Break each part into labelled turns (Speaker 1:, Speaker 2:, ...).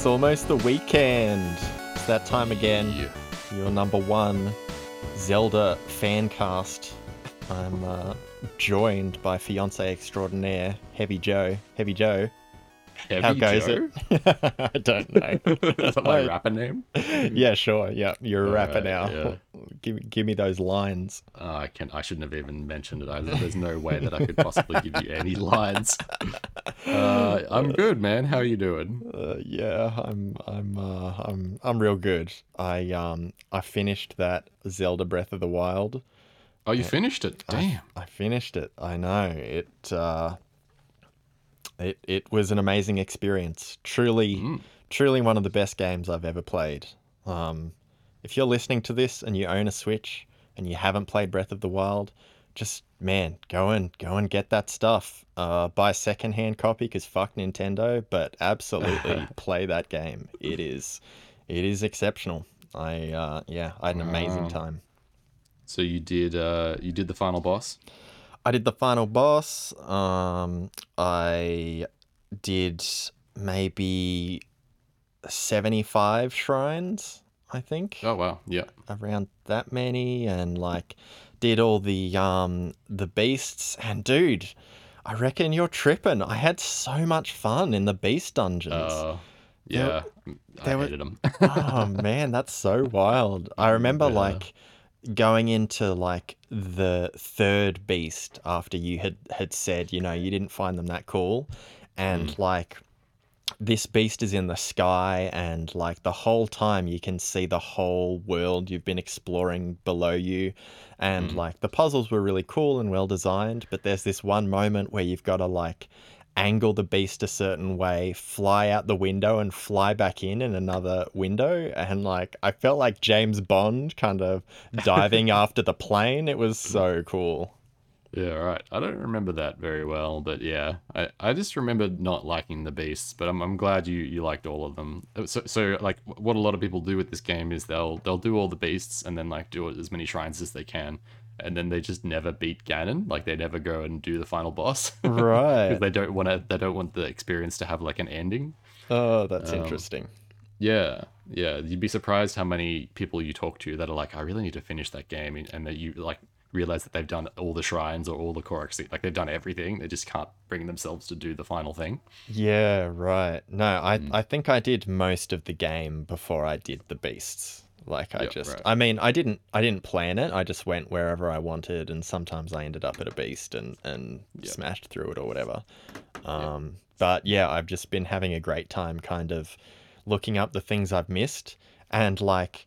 Speaker 1: It's almost the weekend. It's that time again.
Speaker 2: Yeah.
Speaker 1: Your number one Zelda fan cast. I'm uh, joined by fiance extraordinaire Heavy Joe. Heavy Joe.
Speaker 2: Heavy
Speaker 1: How goes
Speaker 2: Joe?
Speaker 1: it? I don't know.
Speaker 2: Is that my rapper name?
Speaker 1: yeah, sure. Yeah, you're a rapper
Speaker 2: Alright,
Speaker 1: now.
Speaker 2: yeah.
Speaker 1: Give, me- give me those lines.
Speaker 2: Oh, I can. I shouldn't have even mentioned it. I, there's no way that I could possibly give you any lines. Uh, I'm good, man. How are you doing?
Speaker 1: Uh, yeah, I'm I'm uh, I'm I'm real good. I um I finished that Zelda Breath of the Wild.
Speaker 2: Oh, you finished it. Damn.
Speaker 1: I finished it. I know it. It it was an amazing experience. Truly,
Speaker 2: Mm.
Speaker 1: truly one of the best games I've ever played. Um, if you're listening to this and you own a Switch and you haven't played Breath of the Wild, just man, go and go and get that stuff. Uh, buy a secondhand copy because fuck Nintendo, but absolutely play that game. It is, it is exceptional. I uh, yeah, I had an amazing
Speaker 2: Wow.
Speaker 1: time.
Speaker 2: So you did. Uh, you did the final boss.
Speaker 1: I did the final boss. Um, I did maybe 75 shrines, I think.
Speaker 2: Oh wow. Yeah.
Speaker 1: Around that many and like did all the um the beasts and dude, I reckon you're tripping. I had so much fun in the beast dungeons.
Speaker 2: Uh, yeah. I
Speaker 1: there were-
Speaker 2: hated them.
Speaker 1: oh man, that's so wild. I remember
Speaker 2: Yeah.
Speaker 1: like going into like the third beast after you had had said, you know, you didn't find them that cool. And like this beast is in the sky and like the whole time you can see the whole world you've been exploring below you. And
Speaker 2: Mm.
Speaker 1: like the puzzles were really cool and well designed but there's this one moment where you've got to like angle the beast a certain way fly out the window and fly back in in another window and like i felt like james bond kind of diving after the plane it was so cool
Speaker 2: Yeah, right. I don't remember that very well, but yeah, I, I just remember not liking the beasts. But I'm, I'm glad you, you liked all of them. Uh, So so like what a lot of people do with this game is they'll they'll do all the beasts and then like do as many shrines as they can, and then they just never beat Ganon. Like they never go and do the final boss
Speaker 1: right
Speaker 2: because they don't want to they don't want the experience to have like an ending.
Speaker 1: oh that's
Speaker 2: Um,
Speaker 1: interesting
Speaker 2: Yeah, yeah. You'd be surprised how many people you talk to that are like, I really need to finish that game, and- that you like realize that they've done all the shrines or all the Korok, like they've done everything. They just can't bring themselves to do the final thing.
Speaker 1: Yeah, right. No, I
Speaker 2: Mm.
Speaker 1: I think I did most of the game before I did the beasts. Like I
Speaker 2: Yep,
Speaker 1: just
Speaker 2: right.
Speaker 1: I mean, I didn't I didn't plan it. I just went wherever I wanted and sometimes I ended up at a beast and and
Speaker 2: Yep.
Speaker 1: smashed through it or whatever. Um but yeah, I've just been having a great time kind of looking up the things I've missed and like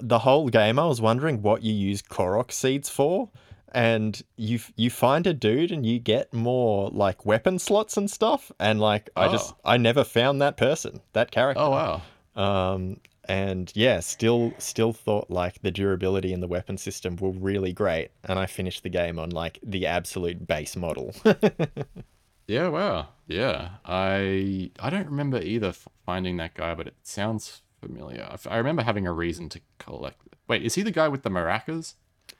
Speaker 1: the whole game I was wondering what you use Korok seeds for and you you find a dude and you get more like weapon slots and stuff and like I just
Speaker 2: Oh.
Speaker 1: I never found that person that character
Speaker 2: Oh wow!
Speaker 1: um and yeah still still thought like the durability and the weapon system were really great and I finished the game on like the absolute base model
Speaker 2: Yeah, wow. Yeah, I I don't remember either finding that guy, but it sounds familiar. I remember having a reason to collect. Wait, is he the guy with the maracas?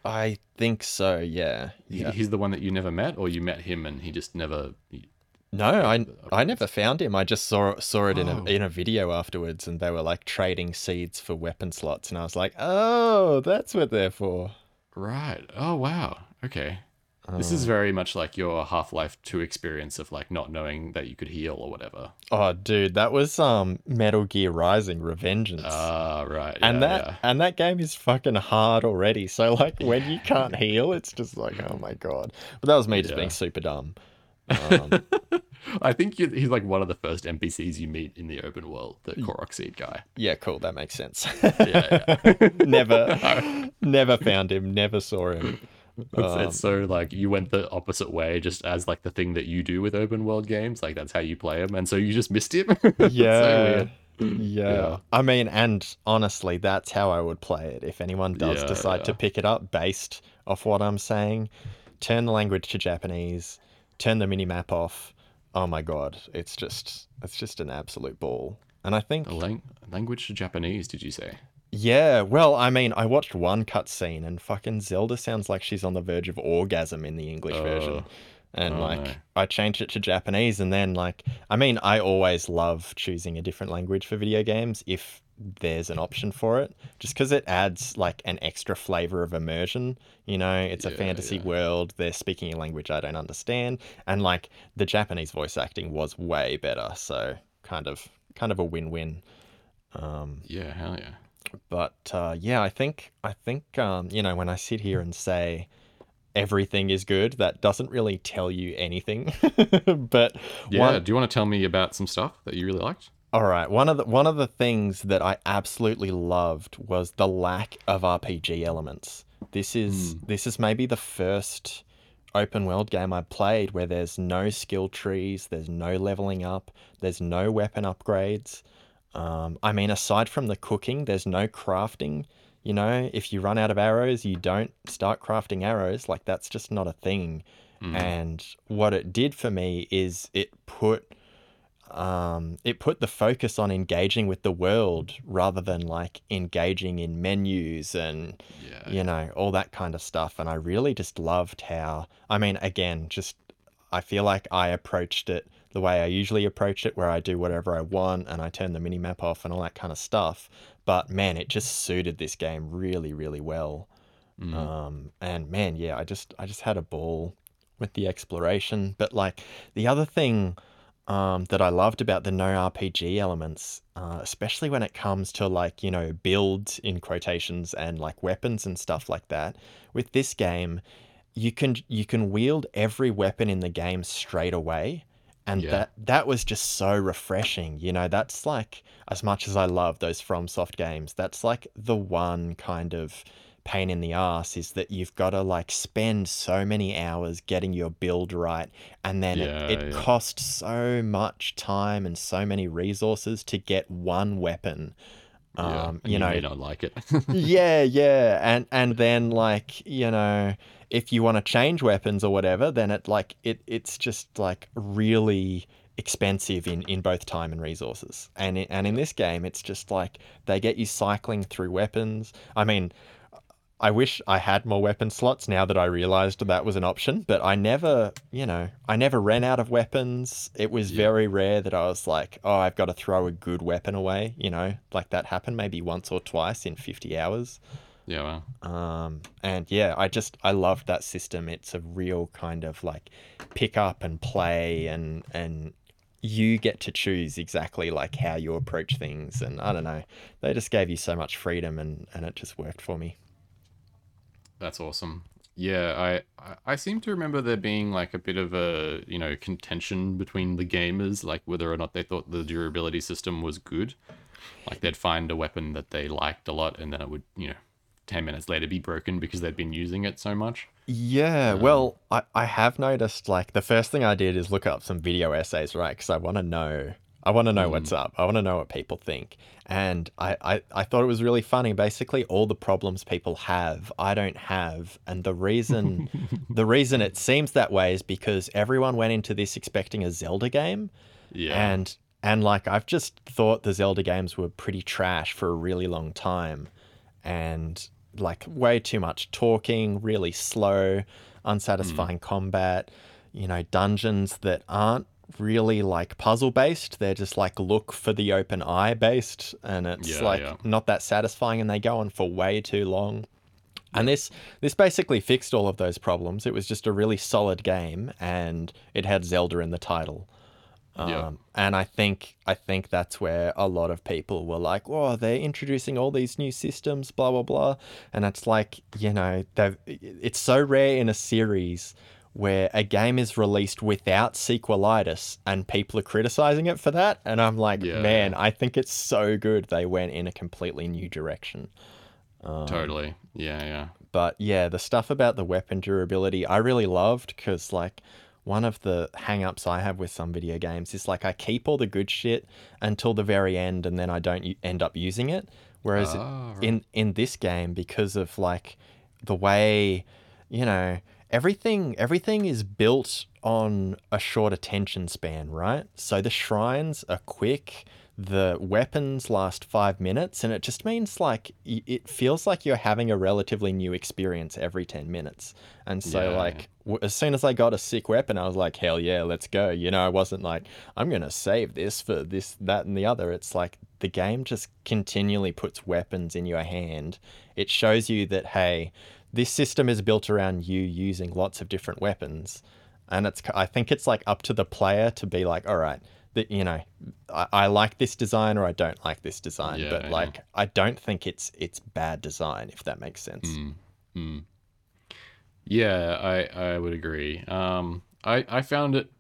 Speaker 1: I think so yeah yeah
Speaker 2: He's the one that you never met, or you met him and he just never. he-
Speaker 1: No, I I never found him. I just saw saw it in a
Speaker 2: Oh.
Speaker 1: in a video afterwards, and they were like trading seeds for weapon slots, and I was like, oh, that's what they're for.
Speaker 2: Right. Oh wow. Okay. This
Speaker 1: Uh.
Speaker 2: is very much like your Half Life Two experience of like not knowing that you could heal or whatever.
Speaker 1: Oh, dude, that was um Metal Gear Rising: Revengeance,
Speaker 2: Ah, right.
Speaker 1: and
Speaker 2: yeah,
Speaker 1: that
Speaker 2: yeah.
Speaker 1: and that game is fucking hard already. So like when you can't heal, it's just like, oh my god. But that was me just
Speaker 2: Yeah.
Speaker 1: being super dumb. Um,
Speaker 2: I think he's like one of the first NPCs you meet in the open world, the Korok Seed guy.
Speaker 1: yeah, cool. That makes sense.
Speaker 2: Yeah, yeah.
Speaker 1: never, never found him. Never saw him.
Speaker 2: It's,
Speaker 1: Um,
Speaker 2: it's so like you went the opposite way, just as like the thing that you do with open world games. Like that's how you play them, and so you just missed him. So
Speaker 1: Yeah.
Speaker 2: weird.
Speaker 1: Yeah.
Speaker 2: Yeah.
Speaker 1: I mean, and honestly, that's how I would play it. If anyone does
Speaker 2: Yeah,
Speaker 1: decide to pick it up based off what I'm saying, turn the language to Japanese, turn the mini map off. Oh my god, it's just it's just an absolute ball. And I think
Speaker 2: A lang- language to Japanese, did you say?
Speaker 1: yeah, well, I mean, I watched one cutscene and fucking Zelda sounds like she's on the verge of orgasm in the English version.
Speaker 2: Oh.
Speaker 1: and
Speaker 2: Oh,
Speaker 1: like
Speaker 2: no.
Speaker 1: I changed it to Japanese, and then like I mean, I always love choosing a different language for video games if there's an option for it, just because it adds like an extra flavor of immersion. You know, it's a fantasy
Speaker 2: yeah.
Speaker 1: world. They're speaking a language I don't understand, and like the Japanese voice acting was way better, so kind of kind of a win-win. Um,
Speaker 2: Yeah, hell yeah.
Speaker 1: but uh, yeah, I think I think um, you know when I sit here and say everything is good, that doesn't really tell you anything. but
Speaker 2: Yeah,
Speaker 1: one,
Speaker 2: do you want to tell me about some stuff that you really liked?
Speaker 1: All right, one of the one of the things that I absolutely loved was the lack of RPG elements. This is
Speaker 2: Mm.
Speaker 1: this is maybe the first open world game I played where there's no skill trees, there's no leveling up, there's no weapon upgrades. Um, I mean, aside from the cooking, there's no crafting. You know, if you run out of arrows, you don't start crafting arrows. Like, that's just not a thing.
Speaker 2: Mm.
Speaker 1: And what it did for me is it put um, it put the focus on engaging with the world rather than like engaging in menus and
Speaker 2: Yeah.
Speaker 1: you know, all that kind of stuff. And I really just loved how, I mean, again, just I feel like I approached it the way I usually approach it, where I do whatever I want and I turn the mini map off and all that kind of stuff. But man, it just suited this game really, really well.
Speaker 2: Mm.
Speaker 1: Um, and man, yeah, I just I just had a ball with the exploration. But like the other thing um, that I loved about the no RPG elements, uh, especially when it comes to like you know builds in quotations and like weapons and stuff like that. With this game, you can you can wield every weapon in the game straight away. And
Speaker 2: Yeah.
Speaker 1: that that was just so refreshing. You know, that's like as much as I love those FromSoft games, that's like the one kind of pain in the ass is that you've got to like spend so many hours getting your build right and then
Speaker 2: Yeah,
Speaker 1: it, it
Speaker 2: yeah.
Speaker 1: costs so much time and so many resources to get one weapon
Speaker 2: yeah.
Speaker 1: um
Speaker 2: and
Speaker 1: you know
Speaker 2: may not like it.
Speaker 1: yeah yeah and and then like you know if you want to change weapons or whatever then it like it it's just like really expensive in in both time and resources and and in this game it's just like they get you cycling through weapons i mean I wish I had more weapon slots now that I realized that was an option, but I never, you know, I never ran out of weapons. It was
Speaker 2: Yeah.
Speaker 1: very rare that I was like, oh, I've got to throw a good weapon away, you know, like that happened maybe once or twice in 50 hours.
Speaker 2: yeah, well.
Speaker 1: Um, and yeah, I just, I loved that system. It's a real kind of like pick up and play and, and, you get to choose exactly like how you approach things and I don't know. They just gave you so much freedom and and it just worked for me.
Speaker 2: That's awesome. Yeah, I, I seem to remember there being like a bit of a you know contention between the gamers, like whether or not they thought the durability system was good. Like they'd find a weapon that they liked a lot, and then it would you know, ten minutes later be broken because they'd been using it so much.
Speaker 1: Yeah, um, well, I, I have noticed like the first thing I did is look up some video essays, right? Because I want to know, I want to know what's mm. up. I want to know what people think. And I, I, I thought it was really funny. Basically, all the problems people have, I don't have. And the reason, the reason it seems that way is because everyone went into this expecting a Zelda game.
Speaker 2: Yeah,
Speaker 1: And and like I've just thought the Zelda games were pretty trash for a really long time. And like way too much talking, really slow, mm. unsatisfying combat, you know, dungeons that aren't really like puzzle based. They're just like look for the open eye based and it's
Speaker 2: Yeah,
Speaker 1: like
Speaker 2: yeah.
Speaker 1: not that satisfying and they go on for way too long. And this this basically fixed all of those problems. It was just a really solid game and it had Zelda in the title.
Speaker 2: Yeah.
Speaker 1: Um, and I think I think that's where a lot of people were like, "Oh, they're introducing all these new systems, blah blah blah," and it's like, you know, they've it's so rare in a series where a game is released without sequelitis and people are criticizing it for that, and I'm like,
Speaker 2: Yeah,
Speaker 1: man, I think it's so good they went in a completely new direction.
Speaker 2: totally. Yeah, yeah.
Speaker 1: But yeah, the stuff about the weapon durability I really loved because like one of the hang-ups I have with some video games is like I keep all the good shit until the very end and then I don't u- end up using it. Whereas
Speaker 2: Ah, right.
Speaker 1: in in this game because of like the way you know everything everything is built on a short attention span, right? So the shrines are quick, the weapons last five minutes, and it just means like it feels like you're having a relatively new experience every 10 minutes. And so,
Speaker 2: yeah.
Speaker 1: like, as soon as I got a sick weapon, I was like, hell yeah, let's go. You know, I wasn't like, I'm going to save this for this, that, and the other. It's like the game just continually puts weapons in your hand. It shows you that, hey, this system is built around you using lots of different weapons. And it's, I think it's like up to the player to be like, all right, that, you know, I, I like this design or I don't like this design.
Speaker 2: Yeah,
Speaker 1: but
Speaker 2: yeah.
Speaker 1: like, I don't think it's, it's bad design, if that makes sense.
Speaker 2: Mm. Yeah, I I would agree. Um, I I found it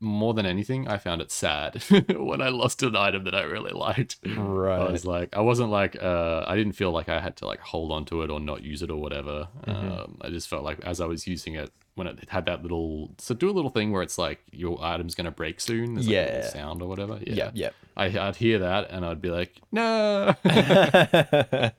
Speaker 2: more than anything. I found it sad when I lost an item that I really liked.
Speaker 1: Right.
Speaker 2: I was like, I wasn't like, uh, I didn't feel like I had to like hold on to it or not use it or whatever.
Speaker 1: Mm-hmm.
Speaker 2: Um, I just felt like as I was using it, when it had that little, so do a little thing where it's like your item's gonna break soon. There's like a
Speaker 1: Yeah.
Speaker 2: sound or whatever. Yeah.
Speaker 1: Yeah. Yeah.
Speaker 2: I, I'd hear that and I'd be like, no.
Speaker 1: yeah.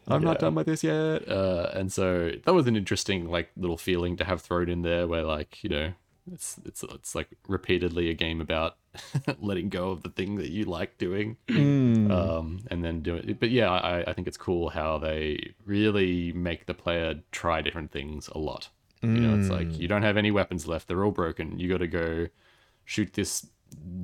Speaker 2: I'm not done with this yet. Uh, and so that was an interesting like little feeling to have thrown in there, where like you know, it's it's it's like repeatedly a game about letting go of the thing that you like doing,
Speaker 1: Mm.
Speaker 2: um, and then do it. But yeah, I I think it's cool how they really make the player try different things a lot. You know, it's like you don't have any weapons left; they're all broken. You got to go shoot this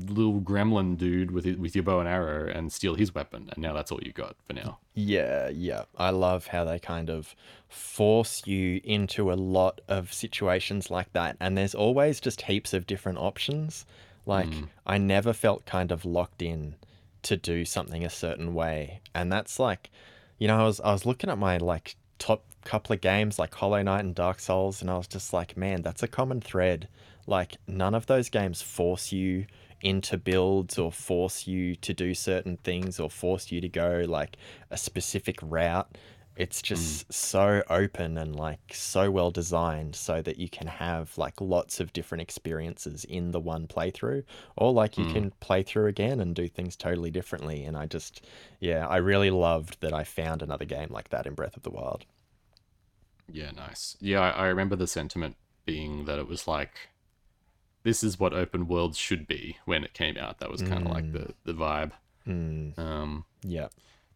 Speaker 2: little gremlin dude with with your bow and arrow and steal his weapon, and now that's all you got for now.
Speaker 1: Yeah, yeah. I love how they kind of force you into a lot of situations like that. And there's always just heaps of different options. Like, mm. I never felt kind of locked in to do something a certain way. And that's like, you know, I was I was looking at my like top couple of games like Hollow Knight and Dark Souls, and I was just like, man, that's a common thread. Like, none of those games force you into builds or force you to do certain things or force you to go like a specific route. It's just mm. so open and like so well designed so that you can have like lots of different experiences in the one playthrough or like you mm. can play through again and do things totally differently and I just yeah, I really loved that I found another game like that in Breath of the Wild.
Speaker 2: Yeah, nice. Yeah, I, I remember the sentiment being that it was like, this is what open worlds should be when it came out. That was kind of like the, the vibe.
Speaker 1: Mm,
Speaker 2: Um,
Speaker 1: yeah.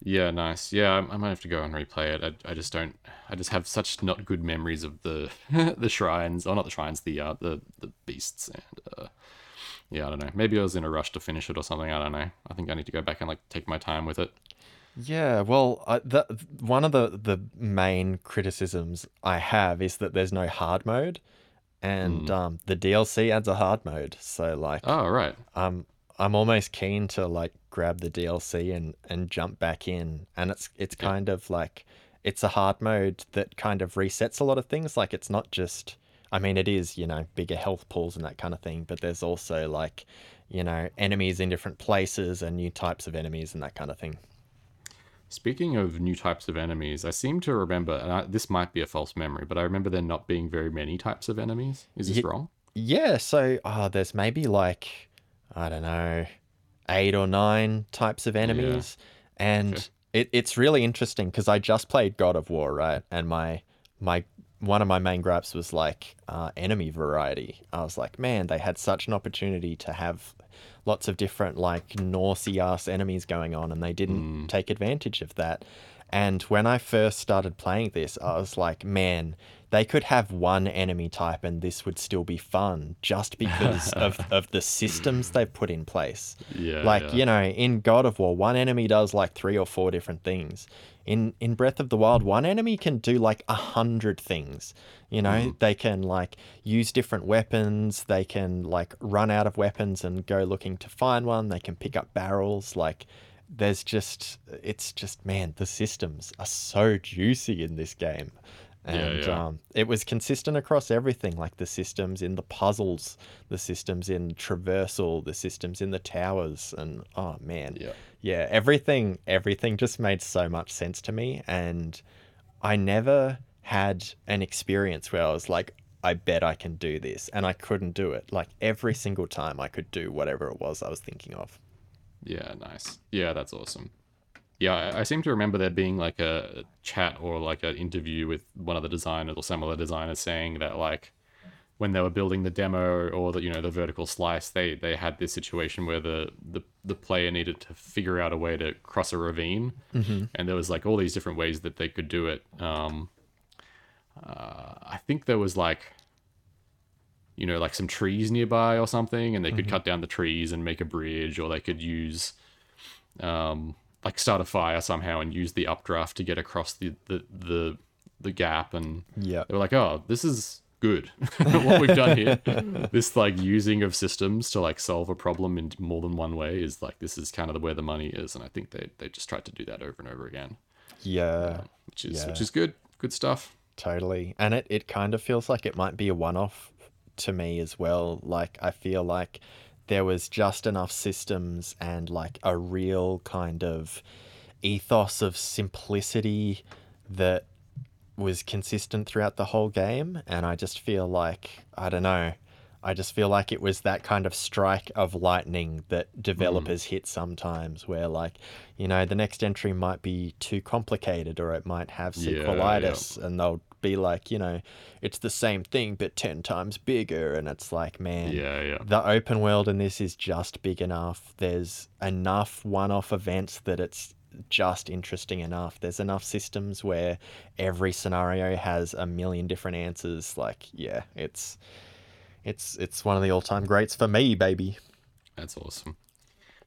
Speaker 2: yeah, nice. Yeah, I, I might have to go and replay it. I, I just don't. I just have such not good memories of the the shrines, or not the shrines, the uh, the the beasts, and uh, yeah, I don't know. Maybe I was in a rush to finish it or something. I don't know. I think I need to go back and like take my time with it.
Speaker 1: Yeah, well, I, the, one of the, the main criticisms I have is that there's no hard mode, and um, the DLC adds a hard mode. So, like,
Speaker 2: Oh, right.
Speaker 1: um, I'm almost keen to like grab the DLC and and jump back in, and it's it's kind of like it's a hard mode that kind of resets a lot of things. Like, it's not just, I mean, it is you know bigger health pools and that kind of thing, but there's also like, you know, enemies in different places and new types of enemies and that kind of thing.
Speaker 2: Speaking of new types of enemies, I seem to remember, and I, this might be a false memory, but I remember there not being very many types of enemies. Is this
Speaker 1: Ye-
Speaker 2: wrong?
Speaker 1: Yeah, so uh, there's maybe like, I don't know, eight or nine types of enemies. And
Speaker 2: Okay.
Speaker 1: it, it's really interesting because I just played God of War, right? And my my one of my main gripes was like uh, enemy variety. I was like, man, they had such an opportunity to have lots of different like Norsey ass enemies going on, and they didn't mm. take advantage of that. And when I first started playing this, I was like, man, they could have one enemy type and this would still be fun just because of, of the systems they've put in place.
Speaker 2: Yeah.
Speaker 1: Like,
Speaker 2: yeah.
Speaker 1: you know, in God of War, one enemy does like three or four different things. In in Breath of the Wild, one enemy can do like a hundred things. You know, mm. they can like use different weapons, they can like run out of weapons and go looking to find one, they can pick up barrels, like there's just it's just man, the systems are so juicy in this game.
Speaker 2: Yeah,
Speaker 1: And
Speaker 2: yeah.
Speaker 1: um it was consistent across everything, like the systems in the puzzles, the systems in traversal, the systems in the towers, and oh man,
Speaker 2: Yeah.
Speaker 1: yeah, everything, everything just made so much sense to me, and I never had an experience where I was like, I bet I can do this, and I couldn't do it. Like every single time, I could do whatever it was I was thinking of.
Speaker 2: Yeah, nice. Yeah, that's awesome. Yeah, I, I seem to remember there being like a chat or like an interview with one of the designers or some of the designers saying that like when they were building the demo or the you know the vertical slice, they they had this situation where the the, the player needed to figure out a way to cross a ravine, and there was like all these different ways that they could do it. Um, uh, I think there was like you know like some trees nearby or something, and they could cut down the trees and make a bridge, or they could use um, like start a fire somehow and use the updraft to get across the the the, the gap and
Speaker 1: Yeah.
Speaker 2: they were like, "Oh, this is good. what we've done here, this like using of systems to like solve a problem in more than one way is like this is kind of the where the money is." And I think they they just tried to do that over and over again,
Speaker 1: Yeah.
Speaker 2: which is which is good. Good stuff.
Speaker 1: Totally. And it, it kind of feels like it might be a one off to me as well. Like, I feel like there was just enough systems and like a real kind of ethos of simplicity that was consistent throughout the whole game. And I just feel like, I don't know, I just feel like it was that kind of strike of lightning that developers mm. hit sometimes, where like, you know, the next entry might be too complicated or it might have
Speaker 2: Yeah, yeah.
Speaker 1: sequelitis and they'll be like, you know, it's the same thing but 10 times bigger. And it's like, man,
Speaker 2: Yeah, yeah.
Speaker 1: the open world in this is just big enough. There's enough one off events that it's just interesting enough. There's enough systems where every scenario has a million different answers. Like, yeah, it's it's it's one of the all time greats for me, baby.
Speaker 2: That's awesome.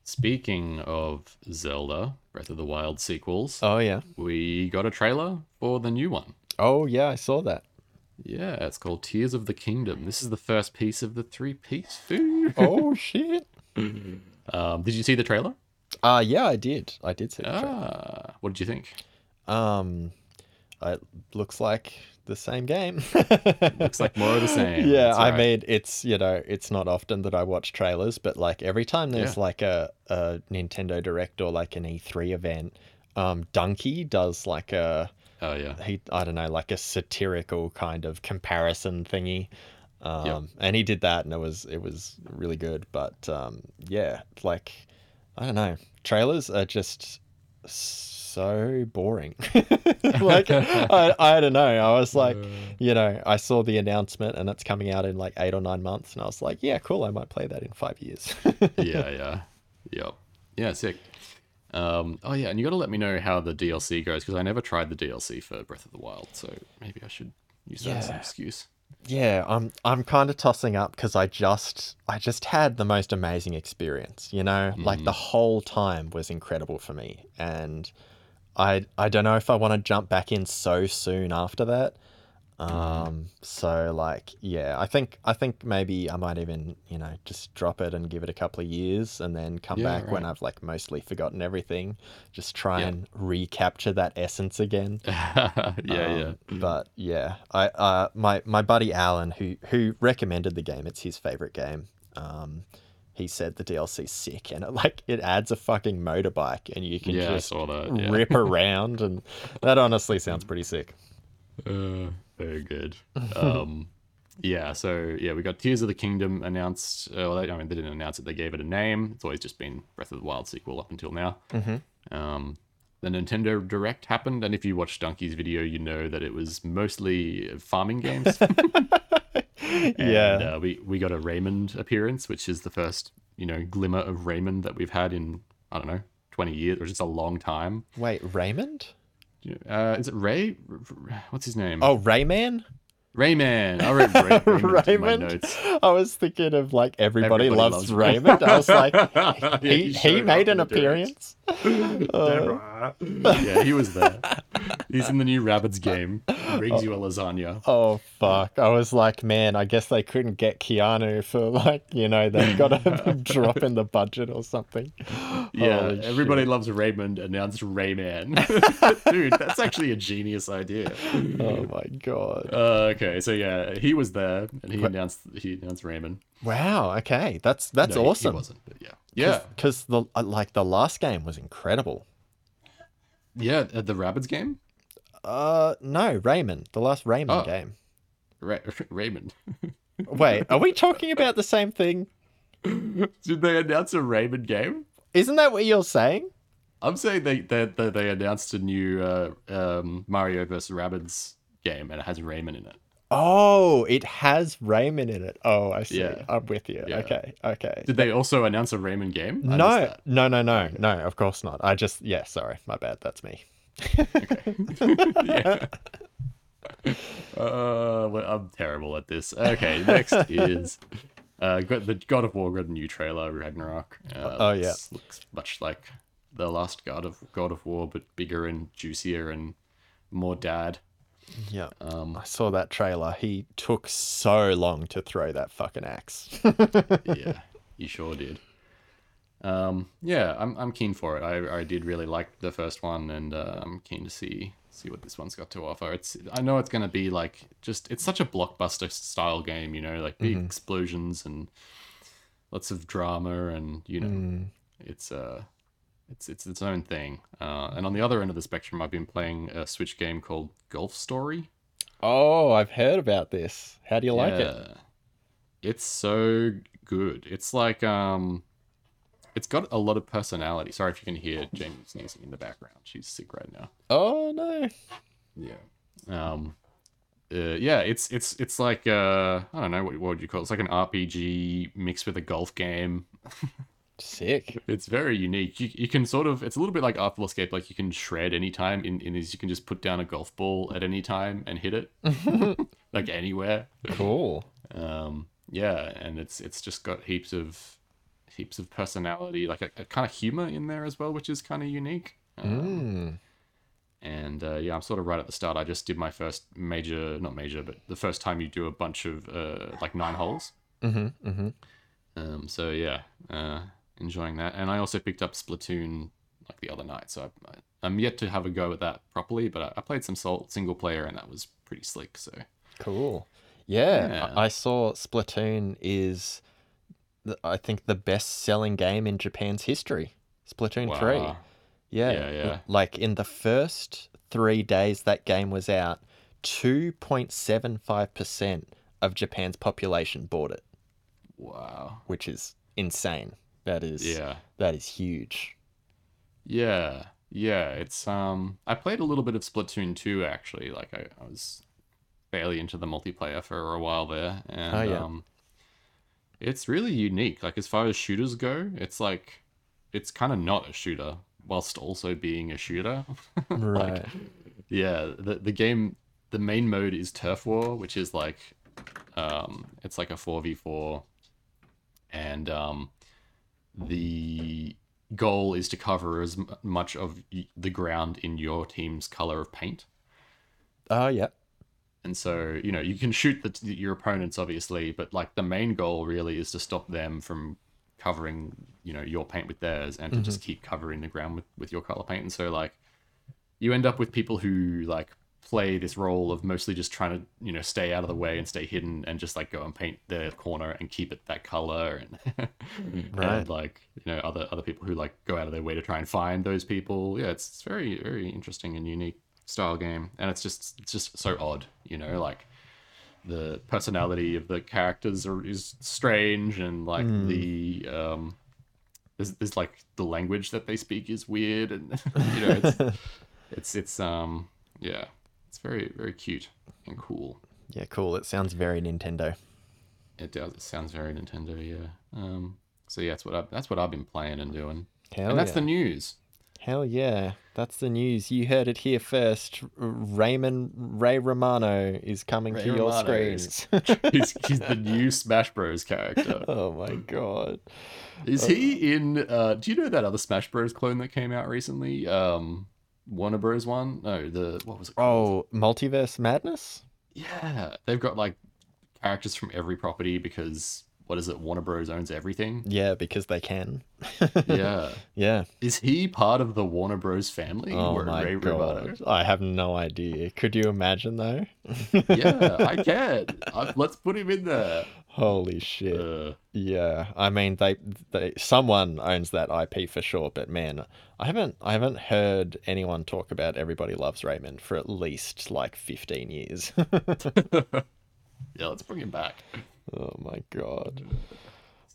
Speaker 2: Speaking of Zelda Breath of the Wild sequels,
Speaker 1: Oh yeah.
Speaker 2: we got a trailer for the new one.
Speaker 1: Oh yeah, I saw that.
Speaker 2: Yeah, it's called Tears of the Kingdom. This is the first piece of the three piece food.
Speaker 1: Oh shit.
Speaker 2: Um, did you see the trailer?
Speaker 1: Uh yeah, I did. I did see the trailer.
Speaker 2: Ah, what did you think?
Speaker 1: Um it looks like the same game.
Speaker 2: Looks like more of the same.
Speaker 1: yeah,
Speaker 2: That's
Speaker 1: I mean, it's you know, it's not often that I watch trailers, but like every time there's
Speaker 2: Yeah.
Speaker 1: like a, a Nintendo Direct or like an E3 event, um, Dunkey does like a
Speaker 2: Oh yeah,
Speaker 1: he I don't know like a satirical kind of comparison thingy, um, and he did that and it was it was really good. But um, yeah, like I don't know, trailers are just so boring. like I, I don't know. I was like, you know, I saw the announcement and it's coming out in like eight or nine months, and I was like, yeah, cool. I might play that in five years.
Speaker 2: yeah, yeah, yep, yeah, sick. Um, oh yeah, and you got to let me know how the DLC goes because I never tried the DLC for Breath of the Wild, so maybe I should use that as an
Speaker 1: Yeah.
Speaker 2: excuse.
Speaker 1: yeah, I'm I'm kind of tossing up because I just I just had the most amazing experience. You know, like the whole time was incredible for me, and I I don't know if I want to jump back in so soon after that. Um, so like, yeah, I think I think maybe I might even you know just drop it and give it a couple of years and then come
Speaker 2: Yeah,
Speaker 1: back when. I've like mostly forgotten everything. Just try
Speaker 2: Yeah.
Speaker 1: and recapture that essence again.
Speaker 2: yeah, yeah.
Speaker 1: Um, But yeah, I uh my my buddy Alan who who recommended the game. It's his favorite game. Um, he said the DLC's sick and it like it adds a fucking motorbike and you can
Speaker 2: Yeah,
Speaker 1: just
Speaker 2: that. Yeah.
Speaker 1: rip around and that honestly sounds pretty sick.
Speaker 2: Uh, very good. Um, yeah, so yeah, we got Tears of the Kingdom announced. Uh, well, they, I mean, they didn't announce it; they gave it a name. It's always just been Breath of the Wild sequel up until now.
Speaker 1: Mm-hmm.
Speaker 2: Um, the Nintendo Direct happened, and if you watched Dunkey's video, you know that it was mostly farming games.
Speaker 1: Yeah.
Speaker 2: Uh, we we got a Raymond appearance, which is the first you know glimmer of Raymond that we've had in I don't know twenty years or just a long time.
Speaker 1: Wait, Raymond?
Speaker 2: Uh, is it Ray? What's his name?
Speaker 1: Oh, Rayman?
Speaker 2: Rayman. I wrote Ray- Raymond in my
Speaker 1: Raymond?
Speaker 2: notes.
Speaker 1: I was thinking of like everybody,
Speaker 2: Everybody
Speaker 1: loves,
Speaker 2: loves
Speaker 1: Raymond. I was like,
Speaker 2: Yeah,
Speaker 1: he
Speaker 2: he
Speaker 1: he made an
Speaker 2: in the Direct.
Speaker 1: appearance. Uh,
Speaker 2: yeah, he was there. He's in the new Rabbids game. Brings you a lasagna.
Speaker 1: Oh fuck! I was like, man, I guess they couldn't get Keanu for like, you know, they've got to drop in the budget or something.
Speaker 2: Yeah,
Speaker 1: Holy
Speaker 2: everybody
Speaker 1: shit.
Speaker 2: loves Raymond. Announced Rayman. Dude, that's actually a genius idea.
Speaker 1: Oh my god!
Speaker 2: Uh, okay, so yeah, he was there, and he announced he announced Raymond.
Speaker 1: Wow. Okay, that's that's
Speaker 2: No,
Speaker 1: awesome.
Speaker 2: He wasn't, but yeah, yeah,
Speaker 1: Because the uh, like the last game was incredible.
Speaker 2: yeah. uh, The Rabbids game,
Speaker 1: Uh, no, Raymond, the last Raymond
Speaker 2: Oh.
Speaker 1: game.
Speaker 2: Ra- Raymond.
Speaker 1: Wait, are we talking about the same thing?
Speaker 2: Did they announce a Raymond game?
Speaker 1: Isn't that what you're saying?
Speaker 2: I'm saying they they, they, they announced a new uh, um, Mario vs. Rabbids game, and it has Raymond in it.
Speaker 1: Oh, it has Rayman in it. Oh, I see.
Speaker 2: Yeah.
Speaker 1: I'm with you.
Speaker 2: Yeah.
Speaker 1: Okay, okay.
Speaker 2: Did they also announce a Rayman game? I
Speaker 1: No, no, no, no, no. Of course not. I just yeah. Sorry, my bad. That's me.
Speaker 2: yeah. Uh, well, I'm terrible at this. Okay, next is uh, the God of War got a new trailer, Ragnarok. Uh,
Speaker 1: Oh, yeah.
Speaker 2: looks- looks much like the last God of God of War, but bigger and juicier and more dad.
Speaker 1: Yeah.
Speaker 2: Um,
Speaker 1: I saw that trailer. He took so long to throw that fucking axe.
Speaker 2: yeah, you sure did. Um, yeah, I'm I'm keen for it. I I did really like the first one, and uh, I'm keen to see see what this one's got to offer. It's I know it's gonna be like just it's such a blockbuster style game, you know, like big explosions and lots of drama, and you know, it's uh. It's, it's its own thing. Uh, and on the other end of the spectrum, I've been playing a Switch game called Golf Story.
Speaker 1: oh, I've heard about this. How do you like it?
Speaker 2: Yeah. It's so good. It's like um it's got a lot of personality. Sorry if you can hear Jamie sneezing in the background. She's sick right now.
Speaker 1: Oh no.
Speaker 2: Yeah. Um uh, yeah, it's it's it's like uh I don't know what, what would you call it? It's like an RPG mixed with a golf game.
Speaker 1: Sick.
Speaker 2: It's very unique. You, you can sort of it's a little bit like Artful Escape, like you can shred anytime in, in is you can just put down a golf ball at any time and hit it. like anywhere.
Speaker 1: Cool.
Speaker 2: um yeah and it's it's just got heaps of heaps of personality like a, a kind of humor in there as well which is kind of unique um,
Speaker 1: Mm.
Speaker 2: and uh, yeah i'm sort of right at the start i just did my first major not major but the first time you do a bunch of uh, like nine holes
Speaker 1: Mm-hmm. Mm-hmm.
Speaker 2: um so yeah uh enjoying that and i also picked up splatoon like the other night so I, i'm yet to have a go at that properly but i, I played some sol- single player and that was pretty slick so
Speaker 1: Cool. Yeah,
Speaker 2: Yeah.
Speaker 1: I saw Splatoon is, the, I think, the best-selling game in Japan's history. Splatoon three. Yeah,
Speaker 2: Yeah, yeah.
Speaker 1: Like in the first three days that game was out, two point seven five percent of Japan's population bought it,
Speaker 2: wow
Speaker 1: which is insane. That is
Speaker 2: yeah
Speaker 1: that is huge.
Speaker 2: Yeah, yeah. It's um, I played a little bit of Splatoon 2 actually. Like I, I was fairly into the multiplayer for a while there, and
Speaker 1: Oh, yeah.
Speaker 2: um, it's really unique. Like as far as shooters go, it's like it's kind of not a shooter whilst also being a shooter.
Speaker 1: Right.
Speaker 2: yeah, the the game, the main mode is Turf War, which is like, um, it's like a four v four, and um, the goal is to cover as m- much of the ground in your team's color of paint.
Speaker 1: Oh yeah.
Speaker 2: And so, you know, you can shoot the, your opponents, obviously, but like the main goal really is to stop them from covering, you know, your paint with theirs and to just mm-hmm. keep covering the ground with, with your color paint. And so, like, you end up with people who, like, play this role of mostly just trying to, you know, stay out of the way and stay hidden and just, like, go and paint their corner and keep it that color. And,
Speaker 1: Right.
Speaker 2: and like, you know, other, other people who, like, go out of their way to try and find those people. Yeah, it's, it's very, very interesting and unique style game and it's just it's just so odd you know like the personality of the characters are, is strange and like the um there's, there's like the language that they speak is weird and you know it's it's it's um yeah very very cute and cool
Speaker 1: Yeah, cool. It sounds very Nintendo.
Speaker 2: it does it sounds very nintendo yeah um so yeah that's what I've that's what i've been playing and doing
Speaker 1: Hell
Speaker 2: and that's
Speaker 1: yeah.
Speaker 2: the news
Speaker 1: Hell yeah. That's the news. You heard it here first. Raymond Ray Romano is coming
Speaker 2: Ray
Speaker 1: to your
Speaker 2: Romano
Speaker 1: screens.
Speaker 2: he's, he's the new smash bros character
Speaker 1: oh my god.
Speaker 2: Is he in? Uh, do you know that other Smash Bros. clone that came out recently? Um, Warner Bros. one? No, the what was it? Called?
Speaker 1: Oh, Multiverse Madness?
Speaker 2: yeah, they've got like characters from every property because what is it? Warner Bros. owns everything.
Speaker 1: Yeah, because they can.
Speaker 2: yeah,
Speaker 1: Yeah.
Speaker 2: is he part of the Warner Bros. family?
Speaker 1: Oh
Speaker 2: or
Speaker 1: my
Speaker 2: Ray
Speaker 1: god. I have no idea. Could you imagine though?
Speaker 2: yeah, I can. I, let's put him in there.
Speaker 1: Holy shit.
Speaker 2: Uh,
Speaker 1: Yeah, I mean they they someone owns that IP for sure, but man, I haven't I haven't heard anyone talk about Everybody Loves Raymond for at least like 15 years.
Speaker 2: yeah, let's bring him back.
Speaker 1: oh my god.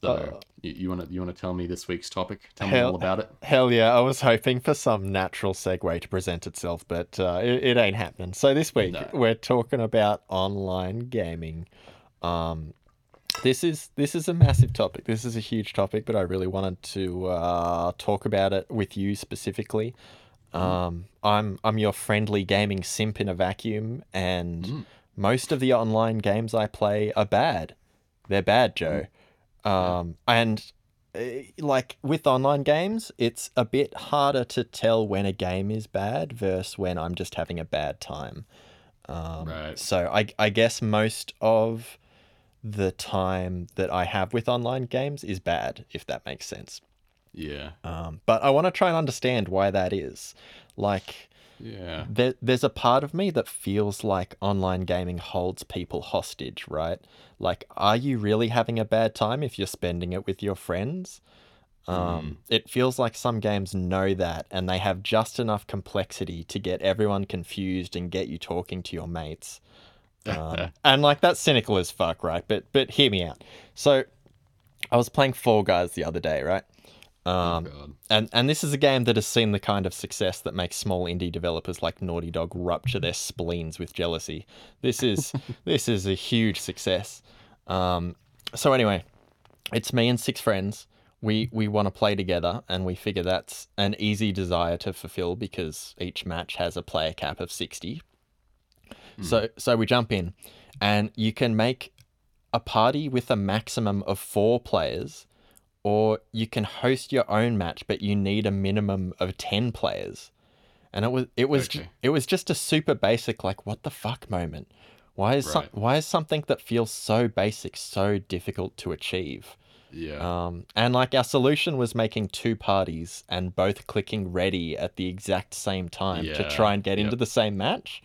Speaker 2: So
Speaker 1: Uh,
Speaker 2: you, want to you want to tell me this week's topic? Tell me all about it.
Speaker 1: Hell yeah, I was hoping for some natural segue to present itself, but uh, it, it ain't happening. So this week
Speaker 2: No.
Speaker 1: we're talking about online gaming. Um, this is this is a massive topic. This is a huge topic, but I really wanted to uh, talk about it with you specifically. Um, I'm I'm your friendly gaming simp in a vacuum, and
Speaker 2: Mm.
Speaker 1: most of the online games I play are bad. They're bad, Joe. Um, and uh, like with online games, it's a bit harder to tell when a game is bad versus when I'm just having a bad time. Um,
Speaker 2: Right.
Speaker 1: So I, I guess most of the time that I have with online games is bad, if that makes sense.
Speaker 2: Yeah.
Speaker 1: Um, but I want to try and understand why that is. Like,
Speaker 2: Yeah.
Speaker 1: there, there's a part of me that feels like online gaming holds people hostage, right? Like, are you really having a bad time if you're spending it with your friends? Um, It feels like some games know that and they have just enough complexity to get everyone confused and get you talking to your mates. Um, and like that's cynical as fuck, right? But but hear me out. So I was playing Fall Guys the other day, right? Um,
Speaker 2: oh
Speaker 1: and and this is a game that has seen the kind of success that makes small indie developers like Naughty Dog rupture their spleens with jealousy. This is this is a huge success. Um, so anyway, it's me and six friends. We we want to play together, and we figure that's an easy desire to fulfill because each match has a player cap of sixty. So so we jump in, and you can make a party with a maximum of four players, or you can host your own match, but you need a minimum of ten players. And it was it was
Speaker 2: Okay.
Speaker 1: it was just a super basic like what the fuck moment. Why is some, why is something that feels so basic so difficult to achieve?
Speaker 2: Yeah.
Speaker 1: Um, and like our solution was making two parties and both clicking ready at the exact same time to try and get into the same match.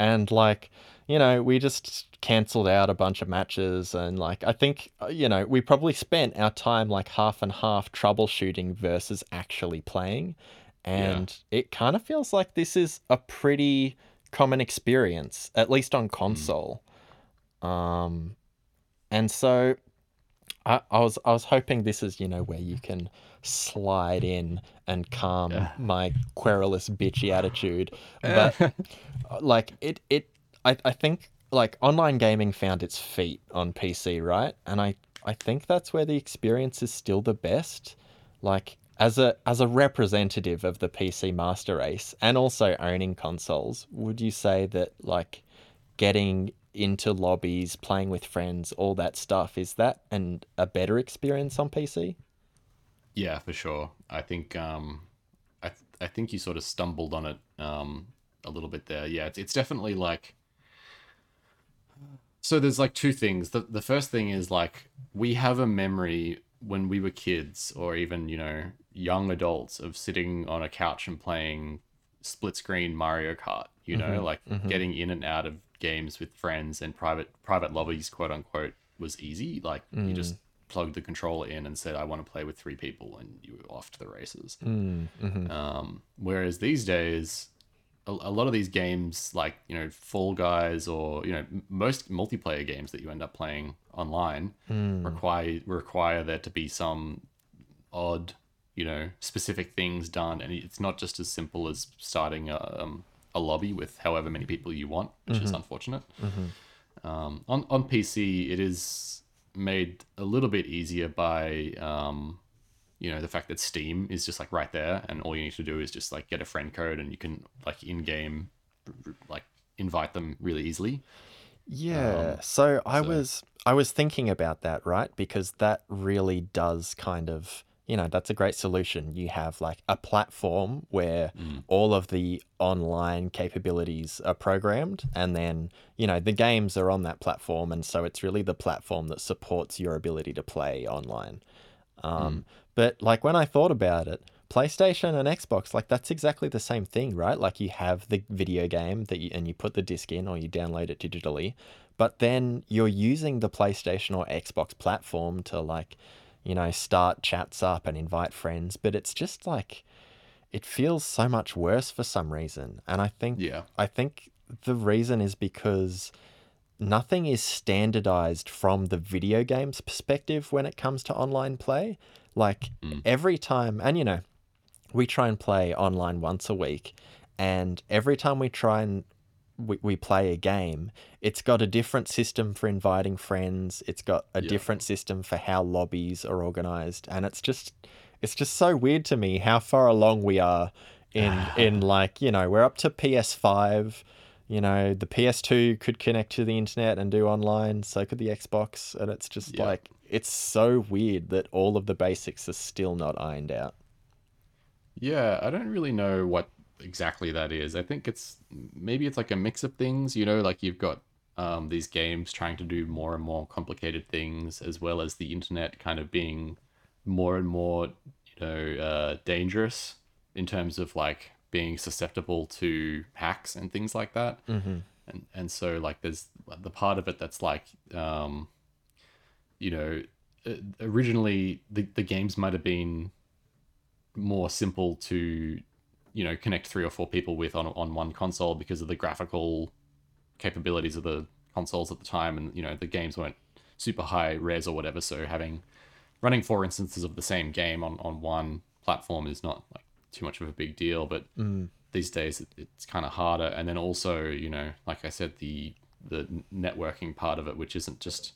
Speaker 1: And like, you know, we just cancelled out a bunch of matches. And like, I think, uh, you know, we probably spent our time like half and half troubleshooting versus actually playing. And it kind of feels like this is a pretty common experience, at least on console. Um, and so I, I was I was hoping this is you know where you can slide in and calm
Speaker 2: Yeah.
Speaker 1: my querulous bitchy attitude, but uh, like it it I, I think like online gaming found its feet on PC right, and I I think that's where the experience is still the best. Like as a as a representative of the PC master race and also owning consoles, would you say that like getting into lobbies, playing with friends, all that stuff, is that an a better experience on PC?
Speaker 2: Yeah, for sure. I think um, I th- I think you sort of stumbled on it um a little bit there. Yeah, it's it's definitely like. So there's like two things. The the first thing is like we have a memory when we were kids or even you know young adults of sitting on a couch and playing split screen Mario Kart. You know, like getting in and out of games with friends and private private lobbies, quote unquote, was easy. Like you just plugged the controller in and said, "I want to play with three people," and you were off to the races.
Speaker 1: Mm-hmm.
Speaker 2: Um, whereas these days, a, a lot of these games, like you know, Fall Guys or you know, most multiplayer games that you end up playing online, require require there to be some odd, you know, specific things done, and it's not just as simple as starting a, um, a lobby with however many people you want, which is unfortunate. Um, on on PC, it is made a little bit easier by um, you know the fact that Steam is just like right there, and all you need to do is just like get a friend code, and you can like in game like invite them really easily.
Speaker 1: Yeah. so I
Speaker 2: Um, so-
Speaker 1: was I was thinking about that, right? Because that really does kind of, you know, that's a great solution. You have like a platform where
Speaker 2: Mm.
Speaker 1: all of the online capabilities are programmed and then, you know, the games are on that platform and so it's really the platform that supports your ability to play online. Um, But like when I thought about it, PlayStation and Xbox, like that's exactly the same thing, right? Like you have the video game that you and you put the disc in or you download it digitally, but then you're using the PlayStation or Xbox platform to like, you know, start chats up and invite friends, but it's just like it feels so much worse for some reason. And I think
Speaker 2: Yeah.
Speaker 1: I think the reason is because nothing is standardized from the video games perspective when it comes to online play. Like
Speaker 2: Mm.
Speaker 1: every time, and you know, we try and play online once a week, and every time we try and we, we play a game, it's got a different system for inviting friends. It's got a
Speaker 2: Yeah.
Speaker 1: different system for how lobbies are organized, and it's just it's just so weird to me how far along we are in in like you know we're up to PS5. You know the PS2 could connect to the internet and do online, so could the Xbox, and it's just
Speaker 2: Yeah.
Speaker 1: like it's so weird that all of the basics are still not ironed out.
Speaker 2: Yeah, I don't really know what exactly that is. I think it's maybe it's like a mix of things, you know, like you've got um, these games trying to do more and more complicated things, as well as the internet kind of being more and more, you know, uh, dangerous in terms of like being susceptible to hacks and things like that.
Speaker 1: Mm-hmm.
Speaker 2: And and so like there's the part of it that's like, um, you know, uh, originally the the games might have been more simple to you know connect three or four people with on on one console because of the graphical capabilities of the consoles at the time. And you know the games weren't super high res or whatever. So having running four instances of the same game on on one platform is not like too much of a big deal. But
Speaker 1: Mm.
Speaker 2: these days it, it's kind of harder. And then also you know like i said the the networking part of it which isn't just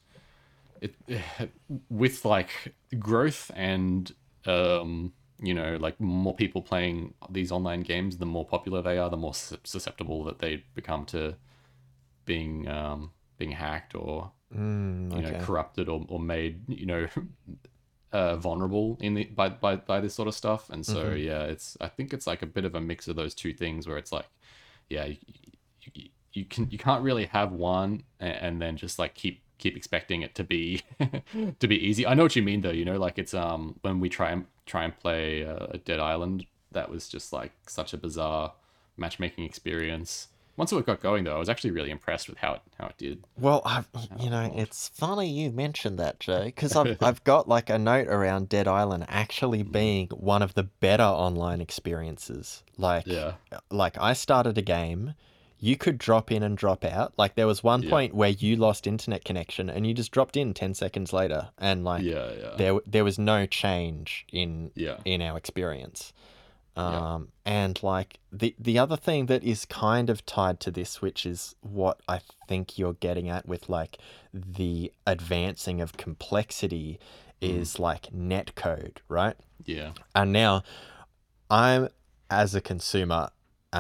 Speaker 2: it with like growth and um you know like more people playing these online games the more popular they are the more susceptible that they become to being um being hacked or
Speaker 1: Mm,
Speaker 2: you know corrupted or, or made you know uh, vulnerable in the by, by by this sort of stuff and so
Speaker 1: Mhm.
Speaker 2: yeah it's i think it's like a bit of a mix of those two things where it's like yeah you, you, you can you can't really have one and, and then just like keep keep expecting it to be to be easy. I know what you mean though you know like it's um when we try and try and play uh, dead island that was just like such a bizarre matchmaking experience. Once it got going though i was actually really impressed with how it how it did.
Speaker 1: Well, I've, you know, it's funny you mentioned that, Joe, because I've I've got like a note around Dead Island actually being one of the better online experiences. Like,
Speaker 2: yeah.
Speaker 1: like I started a game, you could drop in and drop out. Like there was one
Speaker 2: Yeah.
Speaker 1: point where you lost internet connection and you just dropped in ten seconds later, and like
Speaker 2: yeah yeah
Speaker 1: there there was no change in
Speaker 2: yeah
Speaker 1: in our experience. Um, and like the the other thing that is kind of tied to this, which is what I think you're getting at with like the advancing of complexity,
Speaker 2: Mm.
Speaker 1: is like netcode, right?
Speaker 2: yeah
Speaker 1: And now I'm as a consumer